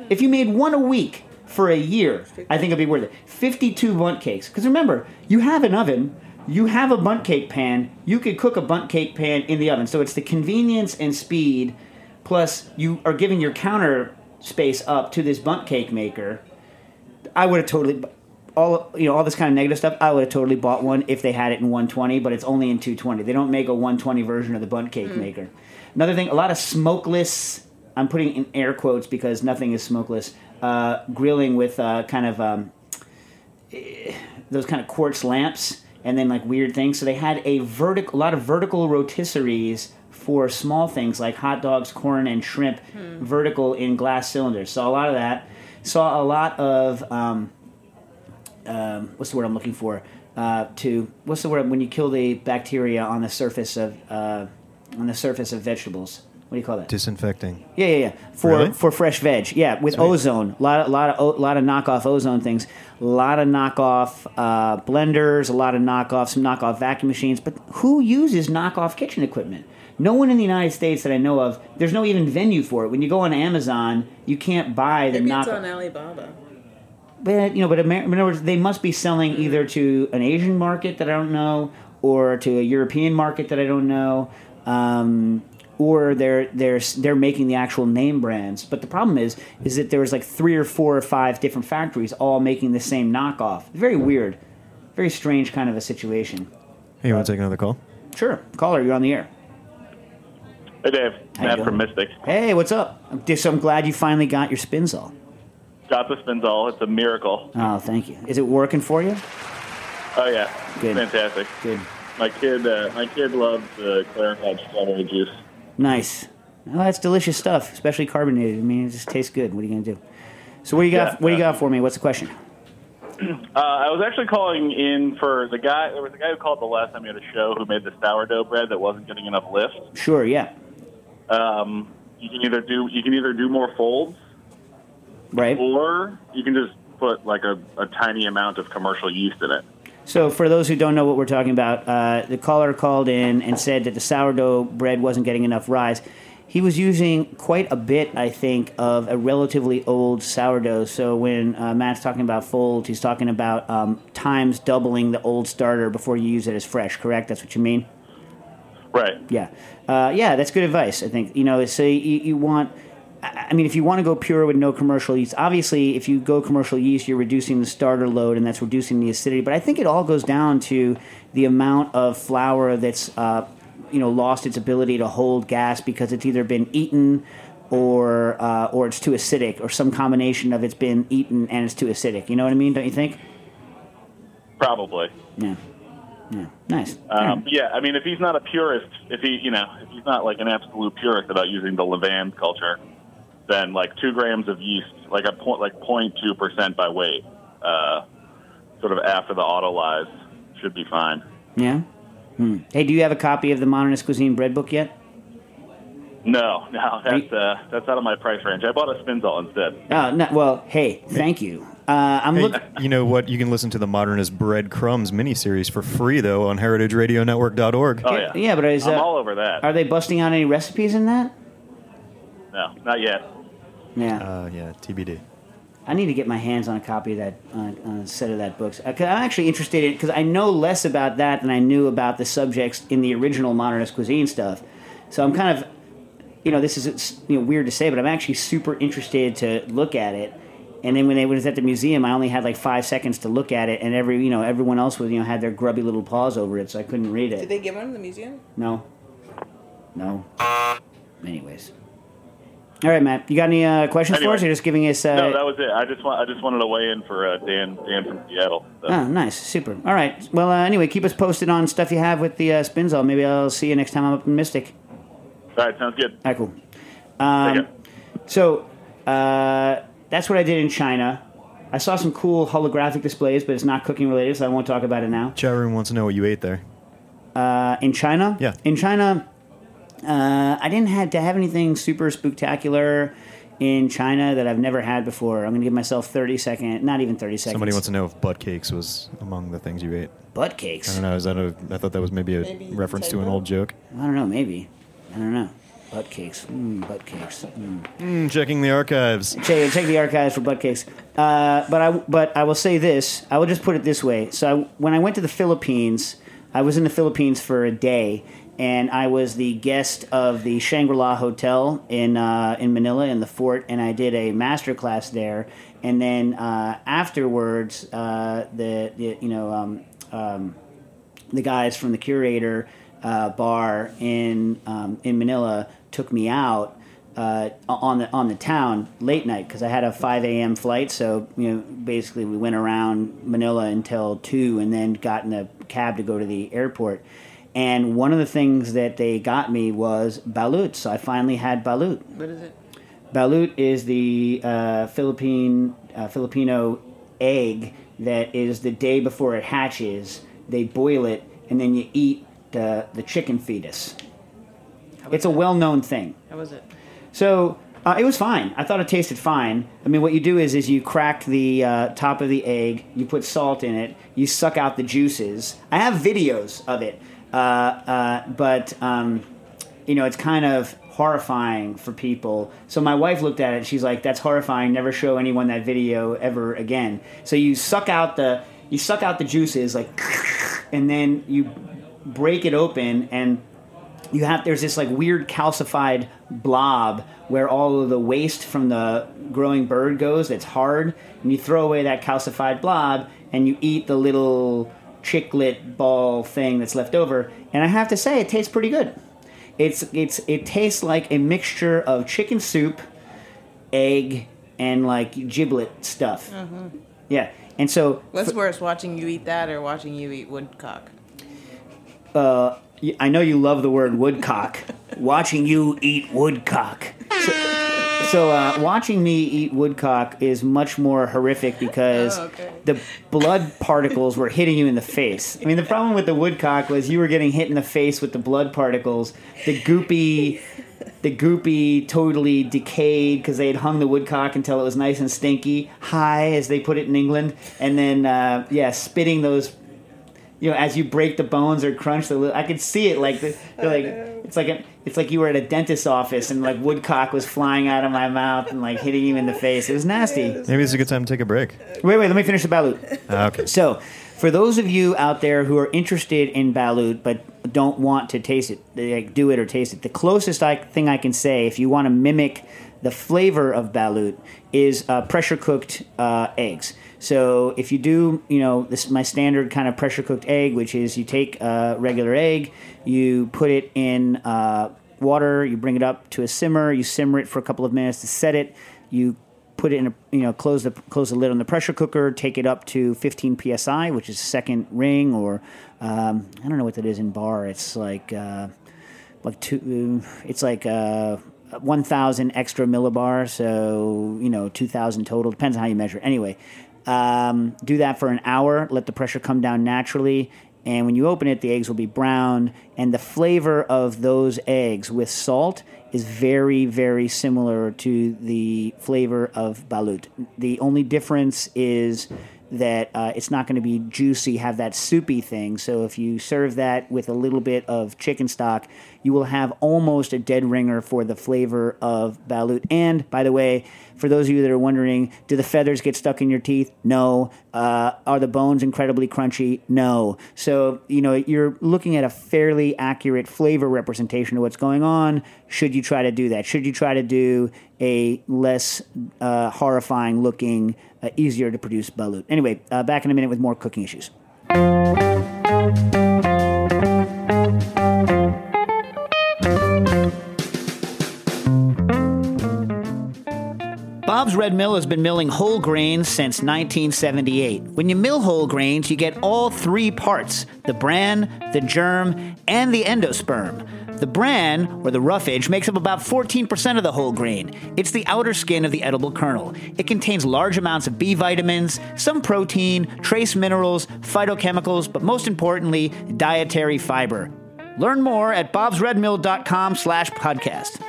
B: If you made one a week for a year, I think it'd be worth it. 52 Bundt cakes. Because remember, you have an oven, you have a Bundt cake pan, you could cook a Bundt cake pan in the oven. So it's the convenience and speed, plus you are giving your counter space up to this Bundt cake maker. I would have totally. All you know, all this kind of negative stuff. I would have totally bought one if they had it in 120, but it's only in 220. They don't make a 120 version of the Bundt cake maker. Another thing, a lot of smokeless. I'm putting in air quotes because nothing is smokeless. Uh, grilling with uh, kind of um, eh, those kind of quartz lamps and then like weird things. So they had a vertical, a lot of vertical rotisseries for small things like hot dogs, corn, and shrimp, vertical in glass cylinders. Saw a lot of that. Saw a lot of um, um, what's the word I'm looking for? Uh, to what's the word when you kill the bacteria on the surface of uh, on the surface of vegetables? What do you call that?
D: Disinfecting.
B: Yeah, yeah, yeah. For
D: Really?
B: for fresh veg, yeah, with ozone, a lot, of lot of, o- lot of knockoff ozone things, a lot of knockoff uh, blenders, a lot of knockoff, some knockoff vacuum machines. But who uses knockoff kitchen equipment? No one in the United States that I know of. There's no even venue for it. When you go on Amazon, you can't buy the
E: Maybe it's
B: knockoff.
E: on Alibaba.
B: But you know, but Amer- in other words, they must be selling either to an Asian market that I don't know, or to a European market that I don't know, um, or they're they're they're making the actual name brands. But the problem is, is that there was like three or four or five different factories all making the same knockoff. Very weird, very strange kind of a situation.
D: Hey, you want to take another call?
B: Sure, caller, you're on the air.
H: Hey Dave,
B: How
H: Matt from Mystic.
B: Hey, what's up? I'm just I'm glad you finally got your Spinzall.
H: Got the Spinzall. It's a miracle.
B: Oh, thank you. Is it working for you?
H: Oh yeah,
B: Good.
H: fantastic.
B: Good.
H: My kid, uh, my kid loves the Clarinet strawberry juice.
B: Nice. Oh, that's delicious stuff, especially carbonated. I mean, it just tastes good. What are you gonna do? So, what do you got?
H: Yeah,
B: what do you got for me? What's the question?
H: Uh, I was actually calling in for the guy. There was a guy who called the last time we had a show who made the sourdough bread that wasn't getting enough lift.
B: Sure. Yeah.
H: Um, you can either do you can either do more folds,
B: Right.
H: or you can just put like a, a tiny amount of commercial yeast in it.
B: So, for those who don't know what we're talking about, uh, the caller called in and said that the sourdough bread wasn't getting enough rise. He was using quite a bit, I think, of a relatively old sourdough. So, when uh, Matt's talking about folds, he's talking about um, times doubling the old starter before you use it as fresh. Correct? That's what you mean.
H: Right.
B: Yeah, uh, yeah, that's good advice. I think you know. So you, you want. I mean, if you want to go pure with no commercial yeast, obviously, if you go commercial yeast, you're reducing the starter load, and that's reducing the acidity. But I think it all goes down to the amount of flour that's, uh, you know, lost its ability to hold gas because it's either been eaten or uh, or it's too acidic, or some combination of it's been eaten and it's too acidic. You know what I mean? Don't you think?
H: Probably.
B: Yeah. Yeah. Nice.
H: Um, yeah, I mean, if he's not a purist, if he, you know, if he's not like an absolute purist about using the Levain culture, then like two grams of yeast, like a point, like 0.2 percent by weight, uh, sort of after the autolyze, should be fine.
B: Yeah. Hmm. Hey, do you have a copy of the Modernist Cuisine bread book yet?
H: No, no, that's uh, that's out of my price range. I bought a Spinzall instead.
B: Oh, no, well, hey, thank you. Uh, I'm
D: Hey,
B: looking.
D: you know what? You can listen to the Modernist Bread Breadcrumbs miniseries for free, though, on heritageradionetwork.org.
H: Oh yeah,
B: Yeah, but is,
H: I'm
B: uh,
H: all over that.
B: Are they busting out any recipes in that?
H: No, not yet.
B: Yeah.
D: Uh, yeah, TBD.
B: I need to get my hands on a copy of that, uh, on a set of that books. Uh, 'cause I'm actually interested in because I know less about that than I knew about the subjects in the original modernist cuisine stuff. So I'm kind of, you know, this is it's, you know weird to say, but I'm actually super interested to look at it. And then when they was at the museum, I only had like five seconds to look at it, and every you know everyone else was you know had their grubby little paws over it, so I couldn't read it.
E: Did they give one in the museum?
B: No. No. Anyways. All right, Matt. You got any uh, questions for us? You're just giving us. Uh,
H: no, that was it. I just want I just wanted to weigh in for uh, Dan Dan from Seattle. So.
B: Oh, nice, super. All right. Well, uh, anyway, keep us posted on stuff you have with the uh, Spinzall. Maybe I'll see you next time I'm up in Mystic.
H: All right, sounds good.
B: All right, cool. Um,
H: Take care.
B: so uh, that's what I did in China. I saw some cool holographic displays, but it's not cooking related, so I won't talk about it now.
D: Chat room wants to know what you ate there.
B: Uh, in China,
D: Yeah.
B: in China, uh, I didn't have to have anything super spectacular in China that I've never had before. I'm gonna give myself 30 seconds, not even 30 seconds.
D: Somebody wants to know if butt cakes was among the things you ate.
B: butt cakes.
D: I don't know. Is that a? I thought that was maybe a
E: Maybe
D: reference to an old joke.
B: I don't know, maybe. I don't know. Butt cakes. Mm, butt cakes. Mm.
D: Mm, checking the archives.
B: Check, check the archives for butt cakes. Uh, but I but I will say this. I will just put it this way. So I, when I went to the Philippines, I was in the Philippines for a day, and I was the guest of the Shangri La Hotel in uh, in Manila in the fort, and I did a master class there. And then uh, afterwards, uh, the, the you know um, um, the guys from the curator uh, bar in um, in Manila took me out uh, on the on the town late night because I had a five a.m. flight. So you know, basically, we went around Manila until two, and then got in a cab to go to the airport. And one of the things that they got me was balut. So I finally had balut.
E: What is it?
B: Balut is the uh, Philippine uh, Filipino egg that is the day before it hatches. They boil it and then you eat the the chicken fetus. It's a well known thing.
E: How was it?
B: So uh, it was fine. I thought it tasted fine. I mean, what you do is is you crack the uh, top of the egg, you put salt in it, you suck out the juices. I have videos of it, uh, uh, but um, you know it's kind of horrifying for people. So my wife looked at it. She's like, "That's horrifying. Never show anyone that video ever again." So you suck out the you suck out the juices like, and then you break it open and you have there's this like weird calcified blob where all of the waste from the growing bird goes that's hard and you throw away that calcified blob and you eat the little chiclet ball thing that's left over and i have to say it tastes pretty good it's it's it tastes like a mixture of chicken soup egg and like giblet stuff yeah and so
E: What's worse, watching you eat that or watching you eat woodcock?
B: uh, I know you love the word woodcock. watching you eat woodcock. So, so uh, watching me eat woodcock is much more horrific because
E: Oh, okay.
B: the blood particles were hitting you in the face. I mean, the problem with the woodcock was you were getting hit in the face with the blood particles. The goopy, the goopy, totally decayed because they had hung the woodcock until it was nice and stinky, high as they put it in England, and then uh, yeah, spitting those you know, as you break the bones or crunch the, li- I could see it like the, like it's like a, it's like you were at a dentist's office and like woodcock was flying out of my mouth and like hitting you in the face. It was nasty.
D: Maybe it's a good time to take a break.
B: Wait, wait, let me finish the balut.
D: Ah, okay.
B: So, For those of you out there who are interested in balut but don't want to taste it, like do it or taste it, the closest I, thing I can say, if you want to mimic the flavor of balut, is uh, pressure cooked uh, eggs. So if you do, you know, this is my standard kind of pressure cooked egg, which is you take a regular egg, you put it in uh, water, you bring it up to a simmer, you simmer it for a couple of minutes to set it, you put it in a you know close the close the lid on the pressure cooker take it up to 15 psi which is second ring or um, i don't know what that is in bar it's like uh, like two it's like uh, 1000 extra millibar so you know 2000 total depends on how you measure anyway um, do that for an hour let the pressure come down naturally and when you open it the eggs will be brown and the flavor of those eggs with salt is very, very similar to the flavor of balut. The only difference is that uh, it's not going to be juicy, have that soupy thing. So if you serve that with a little bit of chicken stock, you will have almost a dead ringer for the flavor of balut. And by the way, for those of you that are wondering, do the feathers get stuck in your teeth? No. Uh, are the bones incredibly crunchy? No. So, you know, you're looking at a fairly accurate flavor representation of what's going on. Should you try to do that? Should you try to do a less uh, horrifying looking, uh, easier to produce balut? Anyway, uh, back in a minute with more cooking issues. Bob's Red Mill has been milling whole grains since 1978. When you mill whole grains, you get all three parts the bran, the germ, and the endosperm. The bran, or the roughage, makes up about 14% of the whole grain. It's the outer skin of the edible kernel. It contains large amounts of B vitamins, some protein, trace minerals, phytochemicals, but most importantly, dietary fiber. Learn more at bobsredmill.com slash podcast.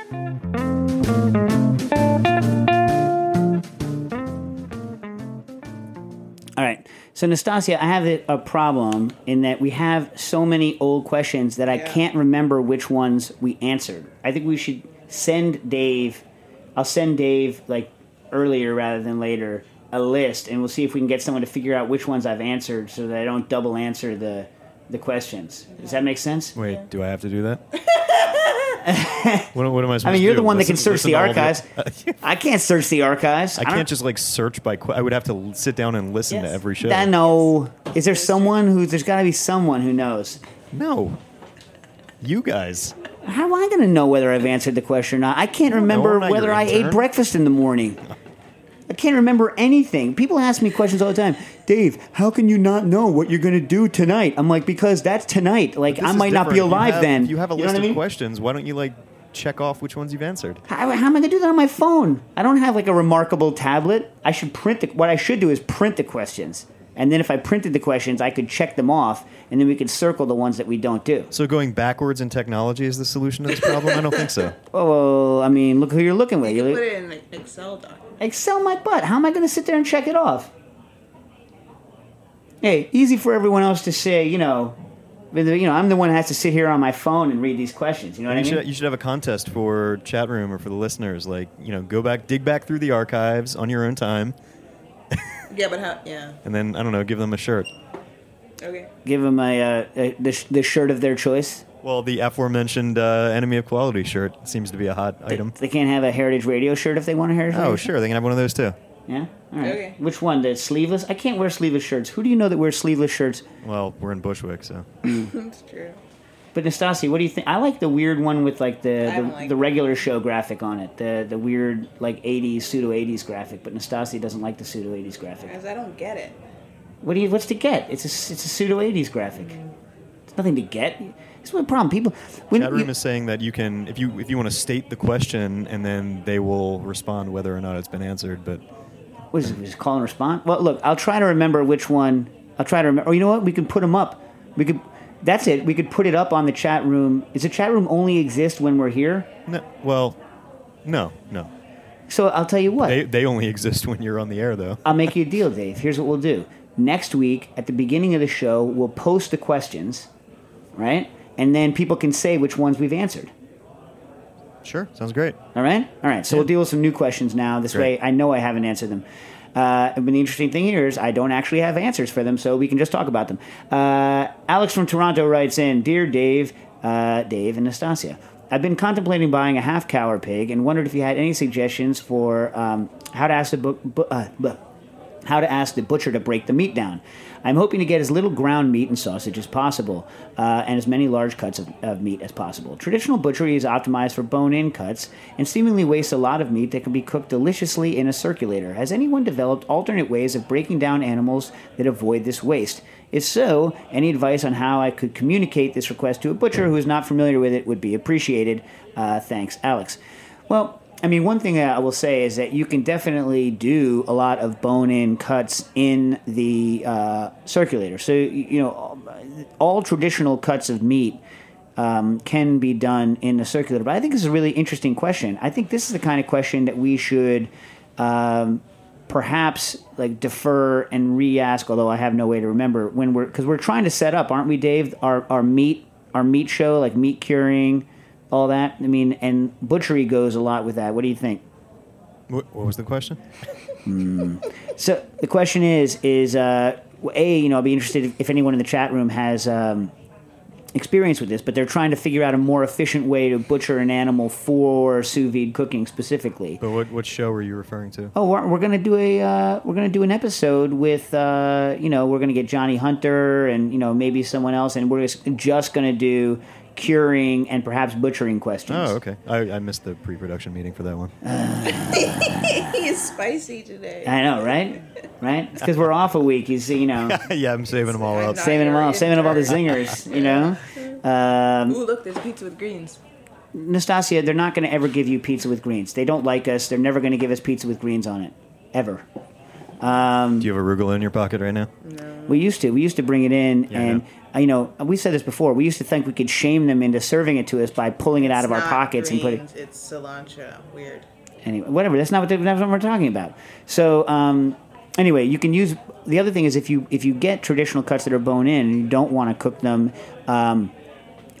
B: All right. So, Nastassia, I have a, a problem in that we have so many old questions that I can't remember which ones we answered. I think we should send Dave, I'll send Dave like earlier rather than later, a list, and we'll see if we can get someone to figure out which ones I've answered so that I don't double answer the, the questions. Does that make sense?
D: Wait, do I have to do that? what, what am I supposed
B: I mean, you're the one that can search the archives. I can't search the archives.
D: I
B: don't-
D: can't just like search by. Qu- I would have to sit down and listen to every show.
B: I know. Is there someone who? There's got to be someone who knows.
D: No. You guys.
B: How am I going to know whether I've answered the question or not? I can't remember
D: not
B: whether
D: your
B: I ate breakfast in the morning. I can't remember anything. People ask me questions all the time. Dave, how can you not know what you're going to do tonight? I'm like, because that's tonight. Like, I might not be
D: different. You
B: alive
D: have-
B: then.
D: You have a
B: know
D: list
B: what I
D: of
B: mean?
D: questions. Why don't you like check off which ones you've answered?
B: How, how am I going to do that on my phone? I don't have like a remarkable tablet. I should print the. What I should do is print the questions, and then if I printed the questions, I could check them off, and then we could circle the ones that we don't do.
D: So going backwards in technology is the solution to this problem? I don't think so.
B: Oh, I mean, look who you're looking with.
E: You
B: You
E: put
B: look,
E: it in an Excel document.
B: Excel my butt. How am I going to sit there and check it off? Hey, easy for everyone else to say, you know, you know, I'm the one that has to sit here on my phone and read these questions. You know what
D: you
B: I mean?
D: should you should have a contest for chat room or for the listeners. Like you know, go back, dig back through the archives on your own time,
E: Yeah, but how? Yeah.
D: and then I don't know, give them a shirt.
E: Okay.
B: Give them a, uh, a the, sh- the shirt of their choice.
D: Well, the aforementioned uh, enemy of quality shirt seems to be a hot item.
B: They can't have a Heritage Radio shirt if they want a Heritage
D: Oh,
B: Radio
D: sure, they can have one of those too.
B: Yeah? All right.
E: Okay.
B: Which one? The sleeveless? I can't wear sleeveless shirts. Who do you know that wears sleeveless shirts?
D: Well, we're in Bushwick, so mm.
E: That's true.
B: But Nastasi, what do you think? I like the weird one with like the the,
E: like
B: the
E: it.
B: regular show graphic on it, the the weird like '80s pseudo '80s graphic. But Nastasi doesn't like the pseudo '80s graphic.
E: Because I don't get it.
B: What do you? What's to get? It's a it's a pseudo '80s graphic. It's nothing to get. It's one problem. People when
D: chat room
B: you-
D: is saying that you can if you if you want to state the question and then they will respond whether or not it's been answered. But
B: what is it? Just call and respond. Well, look, I'll try to remember which one. I'll try to remember. Or you know what? We can put them up. We could. That's it. We could put it up on the chat room. Does the chat room only exist when we're here?
D: no, well, no, no,
B: So I'll tell you what.
D: they they only exist when you're on the air though.
B: I'll make you a deal, Dave. Here's what we'll do. Next week, at the beginning of the show, we'll post the questions, right? And then people can say which ones we've answered.
D: Sure, sounds great.
B: All right? All right. So we'll deal with some new questions now. This
D: Great.
B: way, I know I haven't answered them. Uh, but the interesting thing here is I don't actually have answers for them, so we can just talk about them. Uh, Alex from Toronto writes in Dear Dave, uh, Dave and Nastassia, I've been contemplating buying a half cow or pig and wondered if you had any suggestions for um, how to ask the book. Bu- uh, bu- how to ask the butcher to break the meat down. I'm hoping to get as little ground meat and sausage as possible, uh, and as many large cuts of, of meat as possible. Traditional butchery is optimized for bone in cuts and seemingly wastes a lot of meat that can be cooked deliciously in a circulator. Has anyone developed alternate ways of breaking down animals that avoid this waste? If so, any advice on how I could communicate this request to a butcher who is not familiar with it would be appreciated. Uh, thanks, Alex. Well, I mean, one thing I will say is that you can definitely do a lot of bone-in cuts in the uh, circulator. So you know, all traditional cuts of meat um, can be done in the circulator. But I think this is a really interesting question. I think this is the kind of question that we should um, perhaps like defer and re-ask. Although I have no way to remember when we're because we're trying to set up, aren't we, Dave? Our our meat our meat show, like meat curing all that. I mean, and butchery goes a lot with that. What do you think?
D: What, what was the question?
B: So the question is, is uh, a you know I'd be interested if, anyone in the chat room has um, experience with this, but they're trying to figure out a more efficient way to butcher an animal for sous vide cooking specifically.
D: But what, what show were you referring to?
B: Oh, we're, we're gonna do a uh, we're gonna do an episode with uh, you know we're gonna get Jonny Hunter and you know maybe someone else, and we're just, just gonna do curing and perhaps butchering questions.
D: Oh, okay. I, I missed the pre-production meeting for that one.
E: he is spicy today.
B: I know, right? Right? It's because we're off a week. You see, you know,
D: yeah, I'm saving them all up.
B: saving them all,
E: your
B: saving up all the zingers. You know. Um,
E: Ooh, look, there's pizza with greens.
B: Nastassia, they're not going to ever give you pizza with greens. They don't like us. They're never going to give us pizza with greens on it, ever. Um,
D: Do you have arugula in your pocket right now?
B: we used to. We used to bring it in,
D: Yeah, I
B: and you know, we said this before. We used to think we could shame them into serving it to us by pulling it out of our pockets and putting.
E: It's cilantro. Weird.
B: anyway, whatever. That's not what they, that's what we're talking about. So um, anyway, you can use the other thing is if you if you get traditional cuts that are bone in and you don't want to cook them. Um,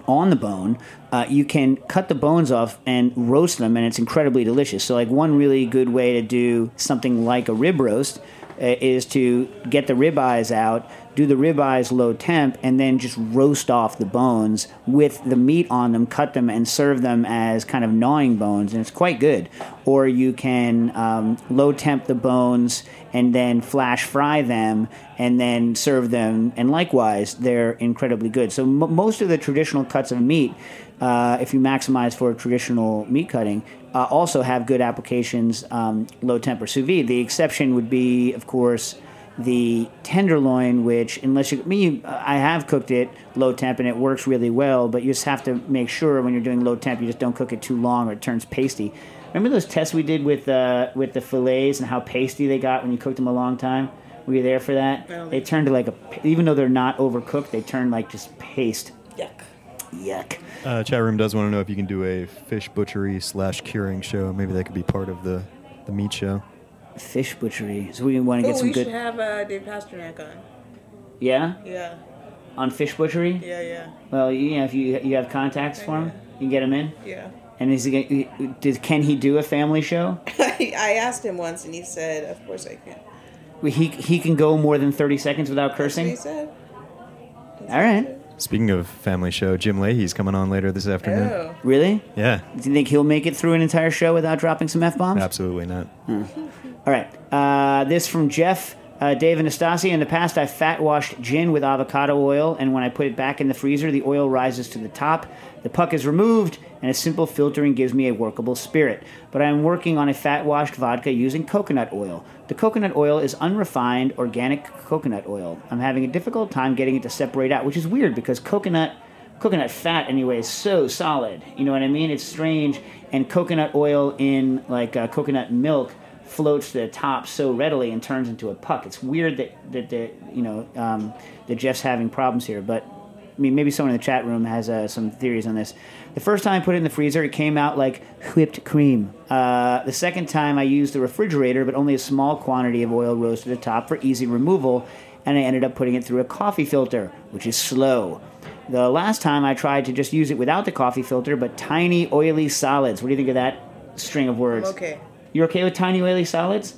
B: on the bone, uh, you can cut the bones off and roast them, and it's incredibly delicious. So, like one really good way to do something like a rib roast uh, is to get the rib eyes out, do the rib eyes low temp, and then just roast off the bones with the meat on them, cut them, and serve them as kind of gnawing bones, and it's quite good. Or you can um, low temp the bones and then flash fry them and then serve them, and likewise, they're incredibly good. So m- most of the traditional cuts of meat, uh, if you maximize for traditional meat cutting, uh, also have good applications um, low temp or sous vide. The exception would be, of course, the tenderloin, which unless you me, I have cooked it low temp and it works really well, but you just have to make sure when you're doing low temp, you just don't cook it too long or it turns pasty. Remember those tests we did with uh, with the fillets and how pasty they got when you cooked them a long time? Were you there for that?
E: don't
B: They
E: think-
B: turned to like a, even though they're not overcooked, they turn like just paste.
E: Yuck.
B: Yuck.
D: Uh, chat room does want to know if you can do a fish butchery slash curing show. Maybe that could be part of the, the meat show.
B: Fish butchery. So we want to get
E: Oh,
B: some
E: we
B: good.
E: We should have uh, Dave Pasternack on.
B: yeah,
E: Yeah,
B: on fish butchery.
E: yeah, yeah,
B: Well, you know, if you you have contacts for him, you can get him in.
E: yeah.
B: And is he? gonna- Does can he do a family show?
E: I asked him once, and he said, "Of course I can."
B: He he can go more than thirty seconds without
E: That's what he
B: cursing.
E: said.
B: All right.
D: Speaking of family show, Jim Lahey's coming on later this afternoon.
E: Oh,
B: Really?
D: Yeah,
B: Do you think he'll make it through an entire show without dropping some f bombs?
D: absolutely not.
B: All right. Uh, this from Jeff. Uh, Dave and Nastasi, in the past I fat washed gin with avocado oil, and when I put it back in the freezer, the oil rises to the top. The puck is removed, and a simple filtering gives me a workable spirit. But I am working on a fat washed vodka using coconut oil. The coconut oil is unrefined organic coconut oil. I'm having a difficult time getting it to separate out, which is weird because coconut coconut fat anyway is so solid. You know what I mean? It's strange, and coconut oil in like uh, coconut milk floats to the top so readily and turns into a puck. It's weird that that the you know um, that Jeff's having problems here, but I mean maybe someone in the chat room has uh, some theories on this. The first time I put it in the freezer, it came out like whipped cream. Uh, the second time I used the refrigerator, but only a small quantity of oil rose to the top for easy removal, and I ended up putting it through a coffee filter, which is slow. The last time I tried to just use it without the coffee filter, but tiny oily solids. What do you think of that string of words?
E: I'm okay.
B: You're okay with tiny oily solids?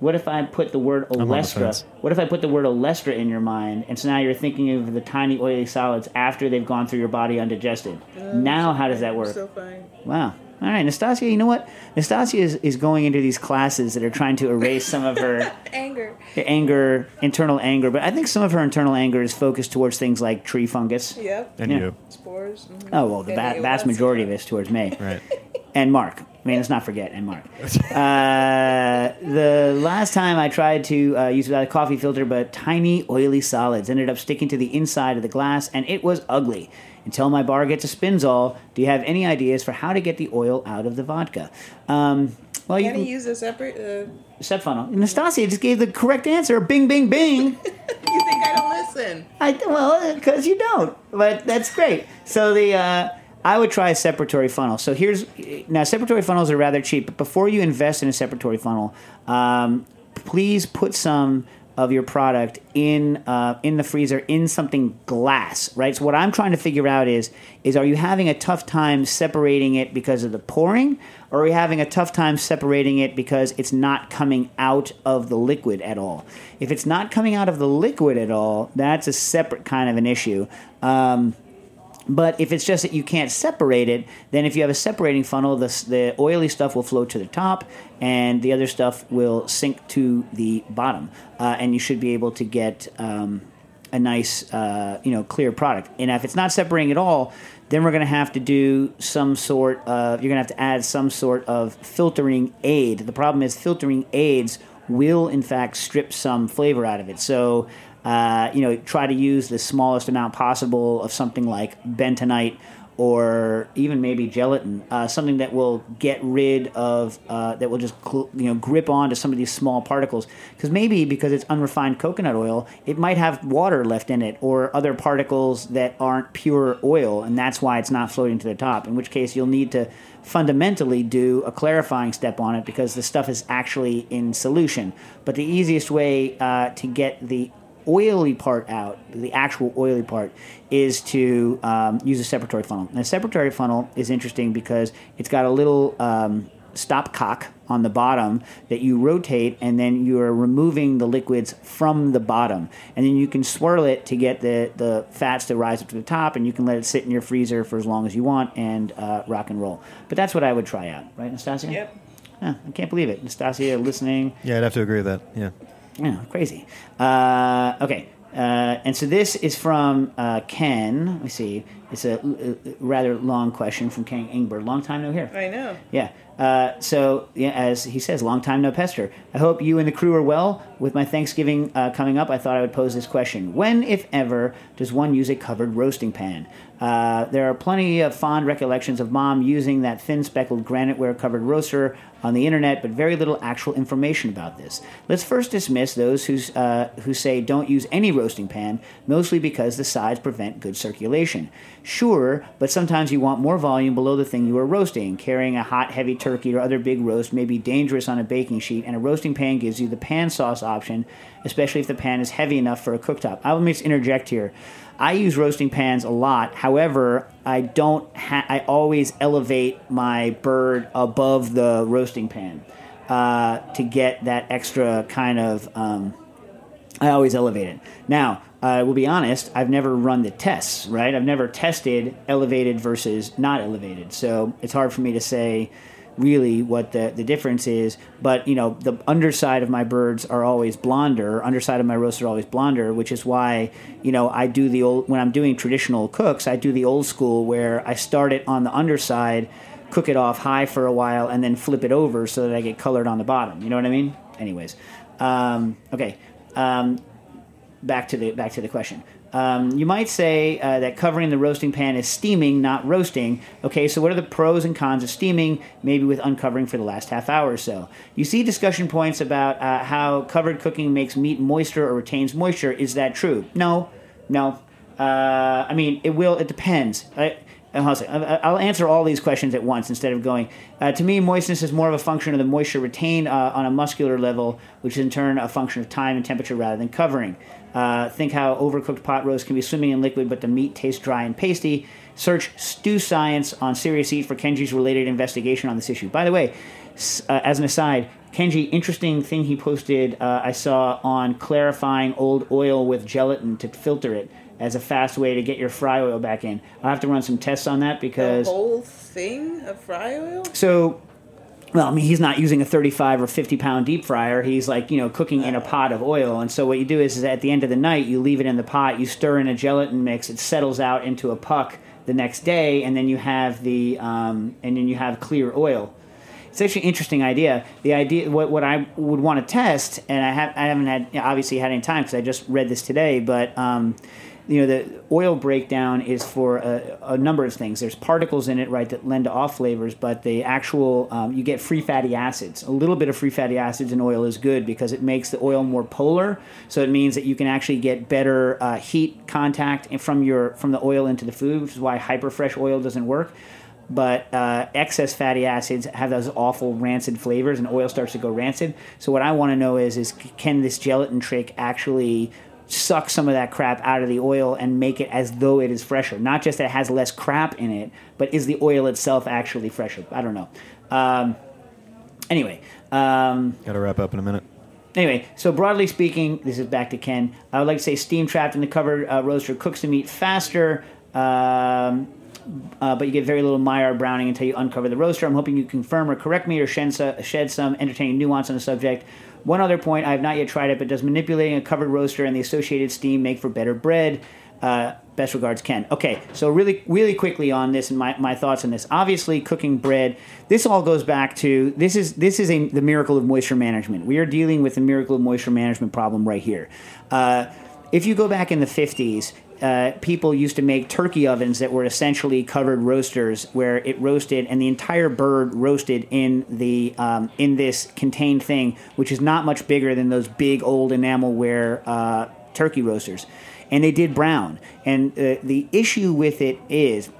B: What if I put the word
D: on
B: olestra? What if I put the word olestra in your mind, and so now you're thinking of the tiny oily solids after they've gone through your body undigested? now, how does that work?
E: So fine.
B: Wow. All right, Nastassia, you know what? Nastassia is, is going into these classes that are trying to erase some of her
E: Anger.
B: anger, internal anger, but I think some of her internal anger is focused towards things like tree fungus.
E: Yep.
D: And
B: Yeah.
D: you.
E: Spores. mhm.
B: Oh, well, the va- vast majority of it's towards me.
D: Right.
B: And Mark. I mean, let's not forget, and Mark. Uh, the last time I tried to uh, use without a coffee filter, but tiny oily solids ended up sticking to the inside of the glass, and it was ugly. Until my bar gets a Spinzall, do you have any ideas for how to get the oil out of the vodka? Um, well, you
E: Can
B: can
E: use a separate? Uh,
B: set funnel. Nastassia just gave the correct answer. Bing, bing, bing.
E: you think I don't listen?
B: I well, because you don't, but that's great. So the uh, I would try a separatory funnel. So here's now separatory funnels are rather cheap, but before you invest in a separatory funnel, um, please put some of your product in uh, in the freezer in something glass, right? So what I'm trying to figure out is is are you having a tough time separating it because of the pouring, or are you having a tough time separating it because it's not coming out of the liquid at all? If it's not coming out of the liquid at all, that's a separate kind of an issue. Um, but if it's just that you can't separate it, then if you have a separating funnel, the, the oily stuff will flow to the top, and the other stuff will sink to the bottom, uh, and you should be able to get um, a nice, uh, you know, clear product. And if it's not separating at all, then we're going to have to do some sort of. You're going to have to add some sort of filtering aid. The problem is filtering aids will in fact strip some flavor out of it. So, uh, you know, try to use the smallest amount possible of something like bentonite or even maybe gelatin, uh, something that will get rid of, uh, that will just cl- you know grip onto some of these small particles. Because maybe because it's unrefined coconut oil, it might have water left in it or other particles that aren't pure oil, and that's why it's not floating to the top. In which case, you'll need to fundamentally do a clarifying step on it because the stuff is actually in solution. But the easiest way uh, to get the oily part out, the actual oily part, is to um, use a separatory funnel. And a separatory funnel is interesting because it's got a little um, stopcock on the bottom that you rotate, and then you are removing the liquids from the bottom. And then you can swirl it to get the, the fats to rise up to the top, and you can let it sit in your freezer for as long as you want and uh, rock and roll. But that's what I would try out, right, Nastassia?
E: Yep.
B: Yeah, I can't believe it. Nastassia listening.
D: Yeah, I'd have to agree with that. Yeah.
B: Yeah, crazy. Uh, okay. Uh, and so this is from uh, Ken. Let me see. It's a, uh rather long question from Ken Ingber. Long time no hear.
E: I know.
B: Yeah. Uh, so, yeah, as he says, long time no pester. I hope you and the crew are well. With my Thanksgiving uh, coming up, I thought I would pose this question: When, if ever, does one use a covered roasting pan? Uh, there are plenty of fond recollections of mom using that thin speckled graniteware covered roaster on the internet, but very little actual information about this. Let's first dismiss those who's, uh, who say don't use any roasting pan, mostly because the sides prevent good circulation. Sure, but sometimes you want more volume below the thing you are roasting. Carrying a hot, heavy turkey or other big roast may be dangerous on a baking sheet, and a roasting pan gives you the pan sauce option, especially if the pan is heavy enough for a cooktop. I will just interject here. I use roasting pans a lot. However, I don't. Ha- I always elevate my bird above the roasting pan uh, to get that extra kind of. Um, I always elevate it. Now, I will be honest. I've never run the tests. Right. I've never tested elevated versus not elevated. So it's hard for me to say really what the, the difference is. But, you know, the underside of my birds are always blonder, underside of my roasts are always blonder, which is why, you know, I do the old, when I'm doing traditional cooks, I do the old school where I start it on the underside, cook it off high for a while, and then flip it over so that I get colored on the bottom. You know what I mean? Anyways. Um, okay. Um, back to the back to the question. Um, you might say uh, that covering the roasting pan is steaming, not roasting. Okay, so what are the pros and cons of steaming? Maybe with uncovering for the last half hour or so. You see discussion points about uh, how covered cooking makes meat moister or retains moisture. Is that true? No, no. Uh, I mean, it will. It depends. I, I'll answer all these questions at once instead of going. Uh, to me, moistness is more of a function of the moisture retained uh, on a muscular level, which is in turn a function of time and temperature rather than covering. Uh, think how overcooked pot roast can be swimming in liquid, but the meat tastes dry and pasty. Search Stew Science on Serious Eat for Kenji's related investigation on this issue. By the way, uh, as an aside, Kenji, interesting thing he posted. Uh, I saw on clarifying old oil with gelatin to filter it as a fast way to get your fry oil back in. I'll have to run some tests on that
E: The
B: because
E: whole thing of fry oil?
B: so. Well, I mean, he's not using a 35 or 50 pound deep fryer. He's like, you know, cooking in a pot of oil. And so what you do is, is at the end of the night, you leave it in the pot, you stir in a gelatin mix, it settles out into a puck the next day, and then you have the, um, and then you have clear oil. It's actually an interesting idea. The idea, what, what I would want to test, and I, have, I haven't had obviously had any time because I just read this today, but um, you know the oil breakdown is for a, a number of things. There's particles in it, right, that lend to off flavors, but the actual um, you get free fatty acids. A little bit of free fatty acids in oil is good because it makes the oil more polar. So it means that you can actually get better uh, heat contact from your from the oil into the food, which is why hyper fresh oil doesn't work but uh, excess fatty acids have those awful rancid flavors, and oil starts to go rancid. So what I want to know is, is can this gelatin trick actually suck some of that crap out of the oil and make it as though it is fresher? Not just that it has less crap in it, but is the oil itself actually fresher? I don't know. Um, anyway. Um,
D: Got to wrap up in a minute.
B: Anyway, so broadly speaking, this is back to Ken. I would like to say steam trapped in the covered uh, roaster cooks the meat faster. Um, uh, but you get very little Maillard browning until you uncover the roaster. I'm hoping you confirm or correct me or shed, shed some entertaining nuance on the subject. One other point, I have not yet tried it, but does manipulating a covered roaster and the associated steam make for better bread? Uh, best regards, Ken. Okay, so really, really quickly on this and my, my thoughts on this. Obviously, cooking bread. This all goes back to this is this is a, the miracle of moisture management. We are dealing with the miracle of moisture management problem right here. Uh, if you go back in the 50s, uh, people used to make turkey ovens that were essentially covered roasters, where it roasted and the entire bird roasted in the um, in this contained thing, which is not much bigger than those big old enamelware uh, turkey roasters, and they did brown. And uh, the issue with it is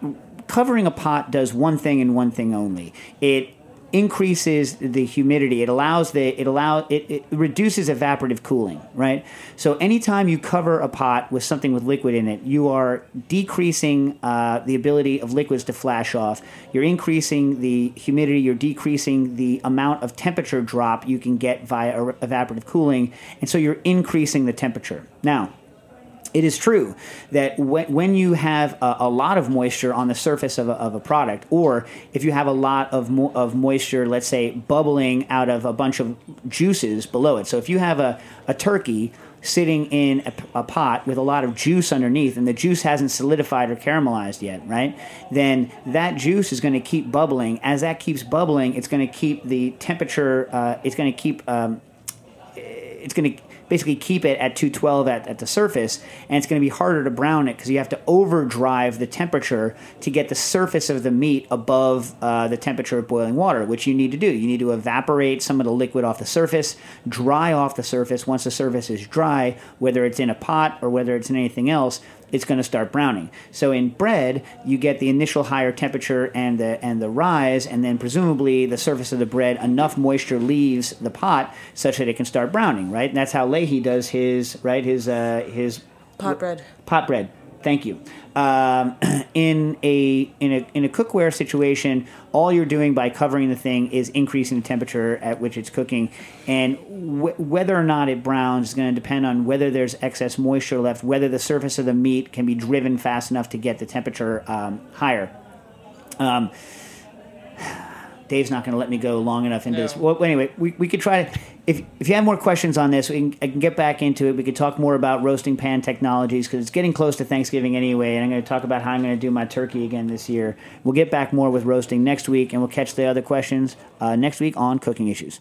B: covering a pot does one thing and one thing only. It increases the humidity. It allows the it allow it, it reduces evaporative cooling, right? So anytime you cover a pot with something with liquid in it, you are decreasing uh, the ability of liquids to flash off. You're increasing the humidity. You're decreasing the amount of temperature drop you can get via evaporative cooling, and so you're increasing the temperature. Now it is true that when, you have a, a, lot of moisture on the surface of a, of a product, or if you have a lot of, mo- of moisture, let's say, bubbling out of a bunch of juices below it. So if you have a, a turkey sitting in a, a, pot with a lot of juice underneath and the juice hasn't solidified or caramelized yet, right? Then that juice is going to keep bubbling. As that keeps bubbling, it's going to keep the temperature, uh, it's going to keep, um, it's going to basically keep it at 212 at, at the surface, and it's going to be harder to brown it because you have to overdrive the temperature to get the surface of the meat above uh, the temperature of boiling water, which you need to do. You need to evaporate some of the liquid off the surface, dry off the surface. Once the surface is dry, whether it's in a pot or whether it's in anything else, it's going to start browning. So in bread, you get the initial higher temperature and the and the rise, and then presumably the surface of the bread enough moisture leaves the pot such that it can start browning. Right, and that's how Lahey does his right his uh, his
E: Pot bread.
B: pot bread. Thank you. Um, in a in a in a cookware situation, all you're doing by covering the thing is increasing the temperature at which it's cooking, and wh- whether or not it browns is going to depend on whether there's excess moisture left, whether the surface of the meat can be driven fast enough to get the temperature um, higher. Um, Dave's not going to let me go long enough into this. Well, anyway, we, we could try to. If, if you have more questions on this, we can, I can get back into it. We could talk more about roasting pan technologies because it's getting close to Thanksgiving anyway, and I'm going to talk about how I'm going to do my turkey again this year. We'll get back more with roasting next week, and we'll catch the other questions uh, next week on cooking issues.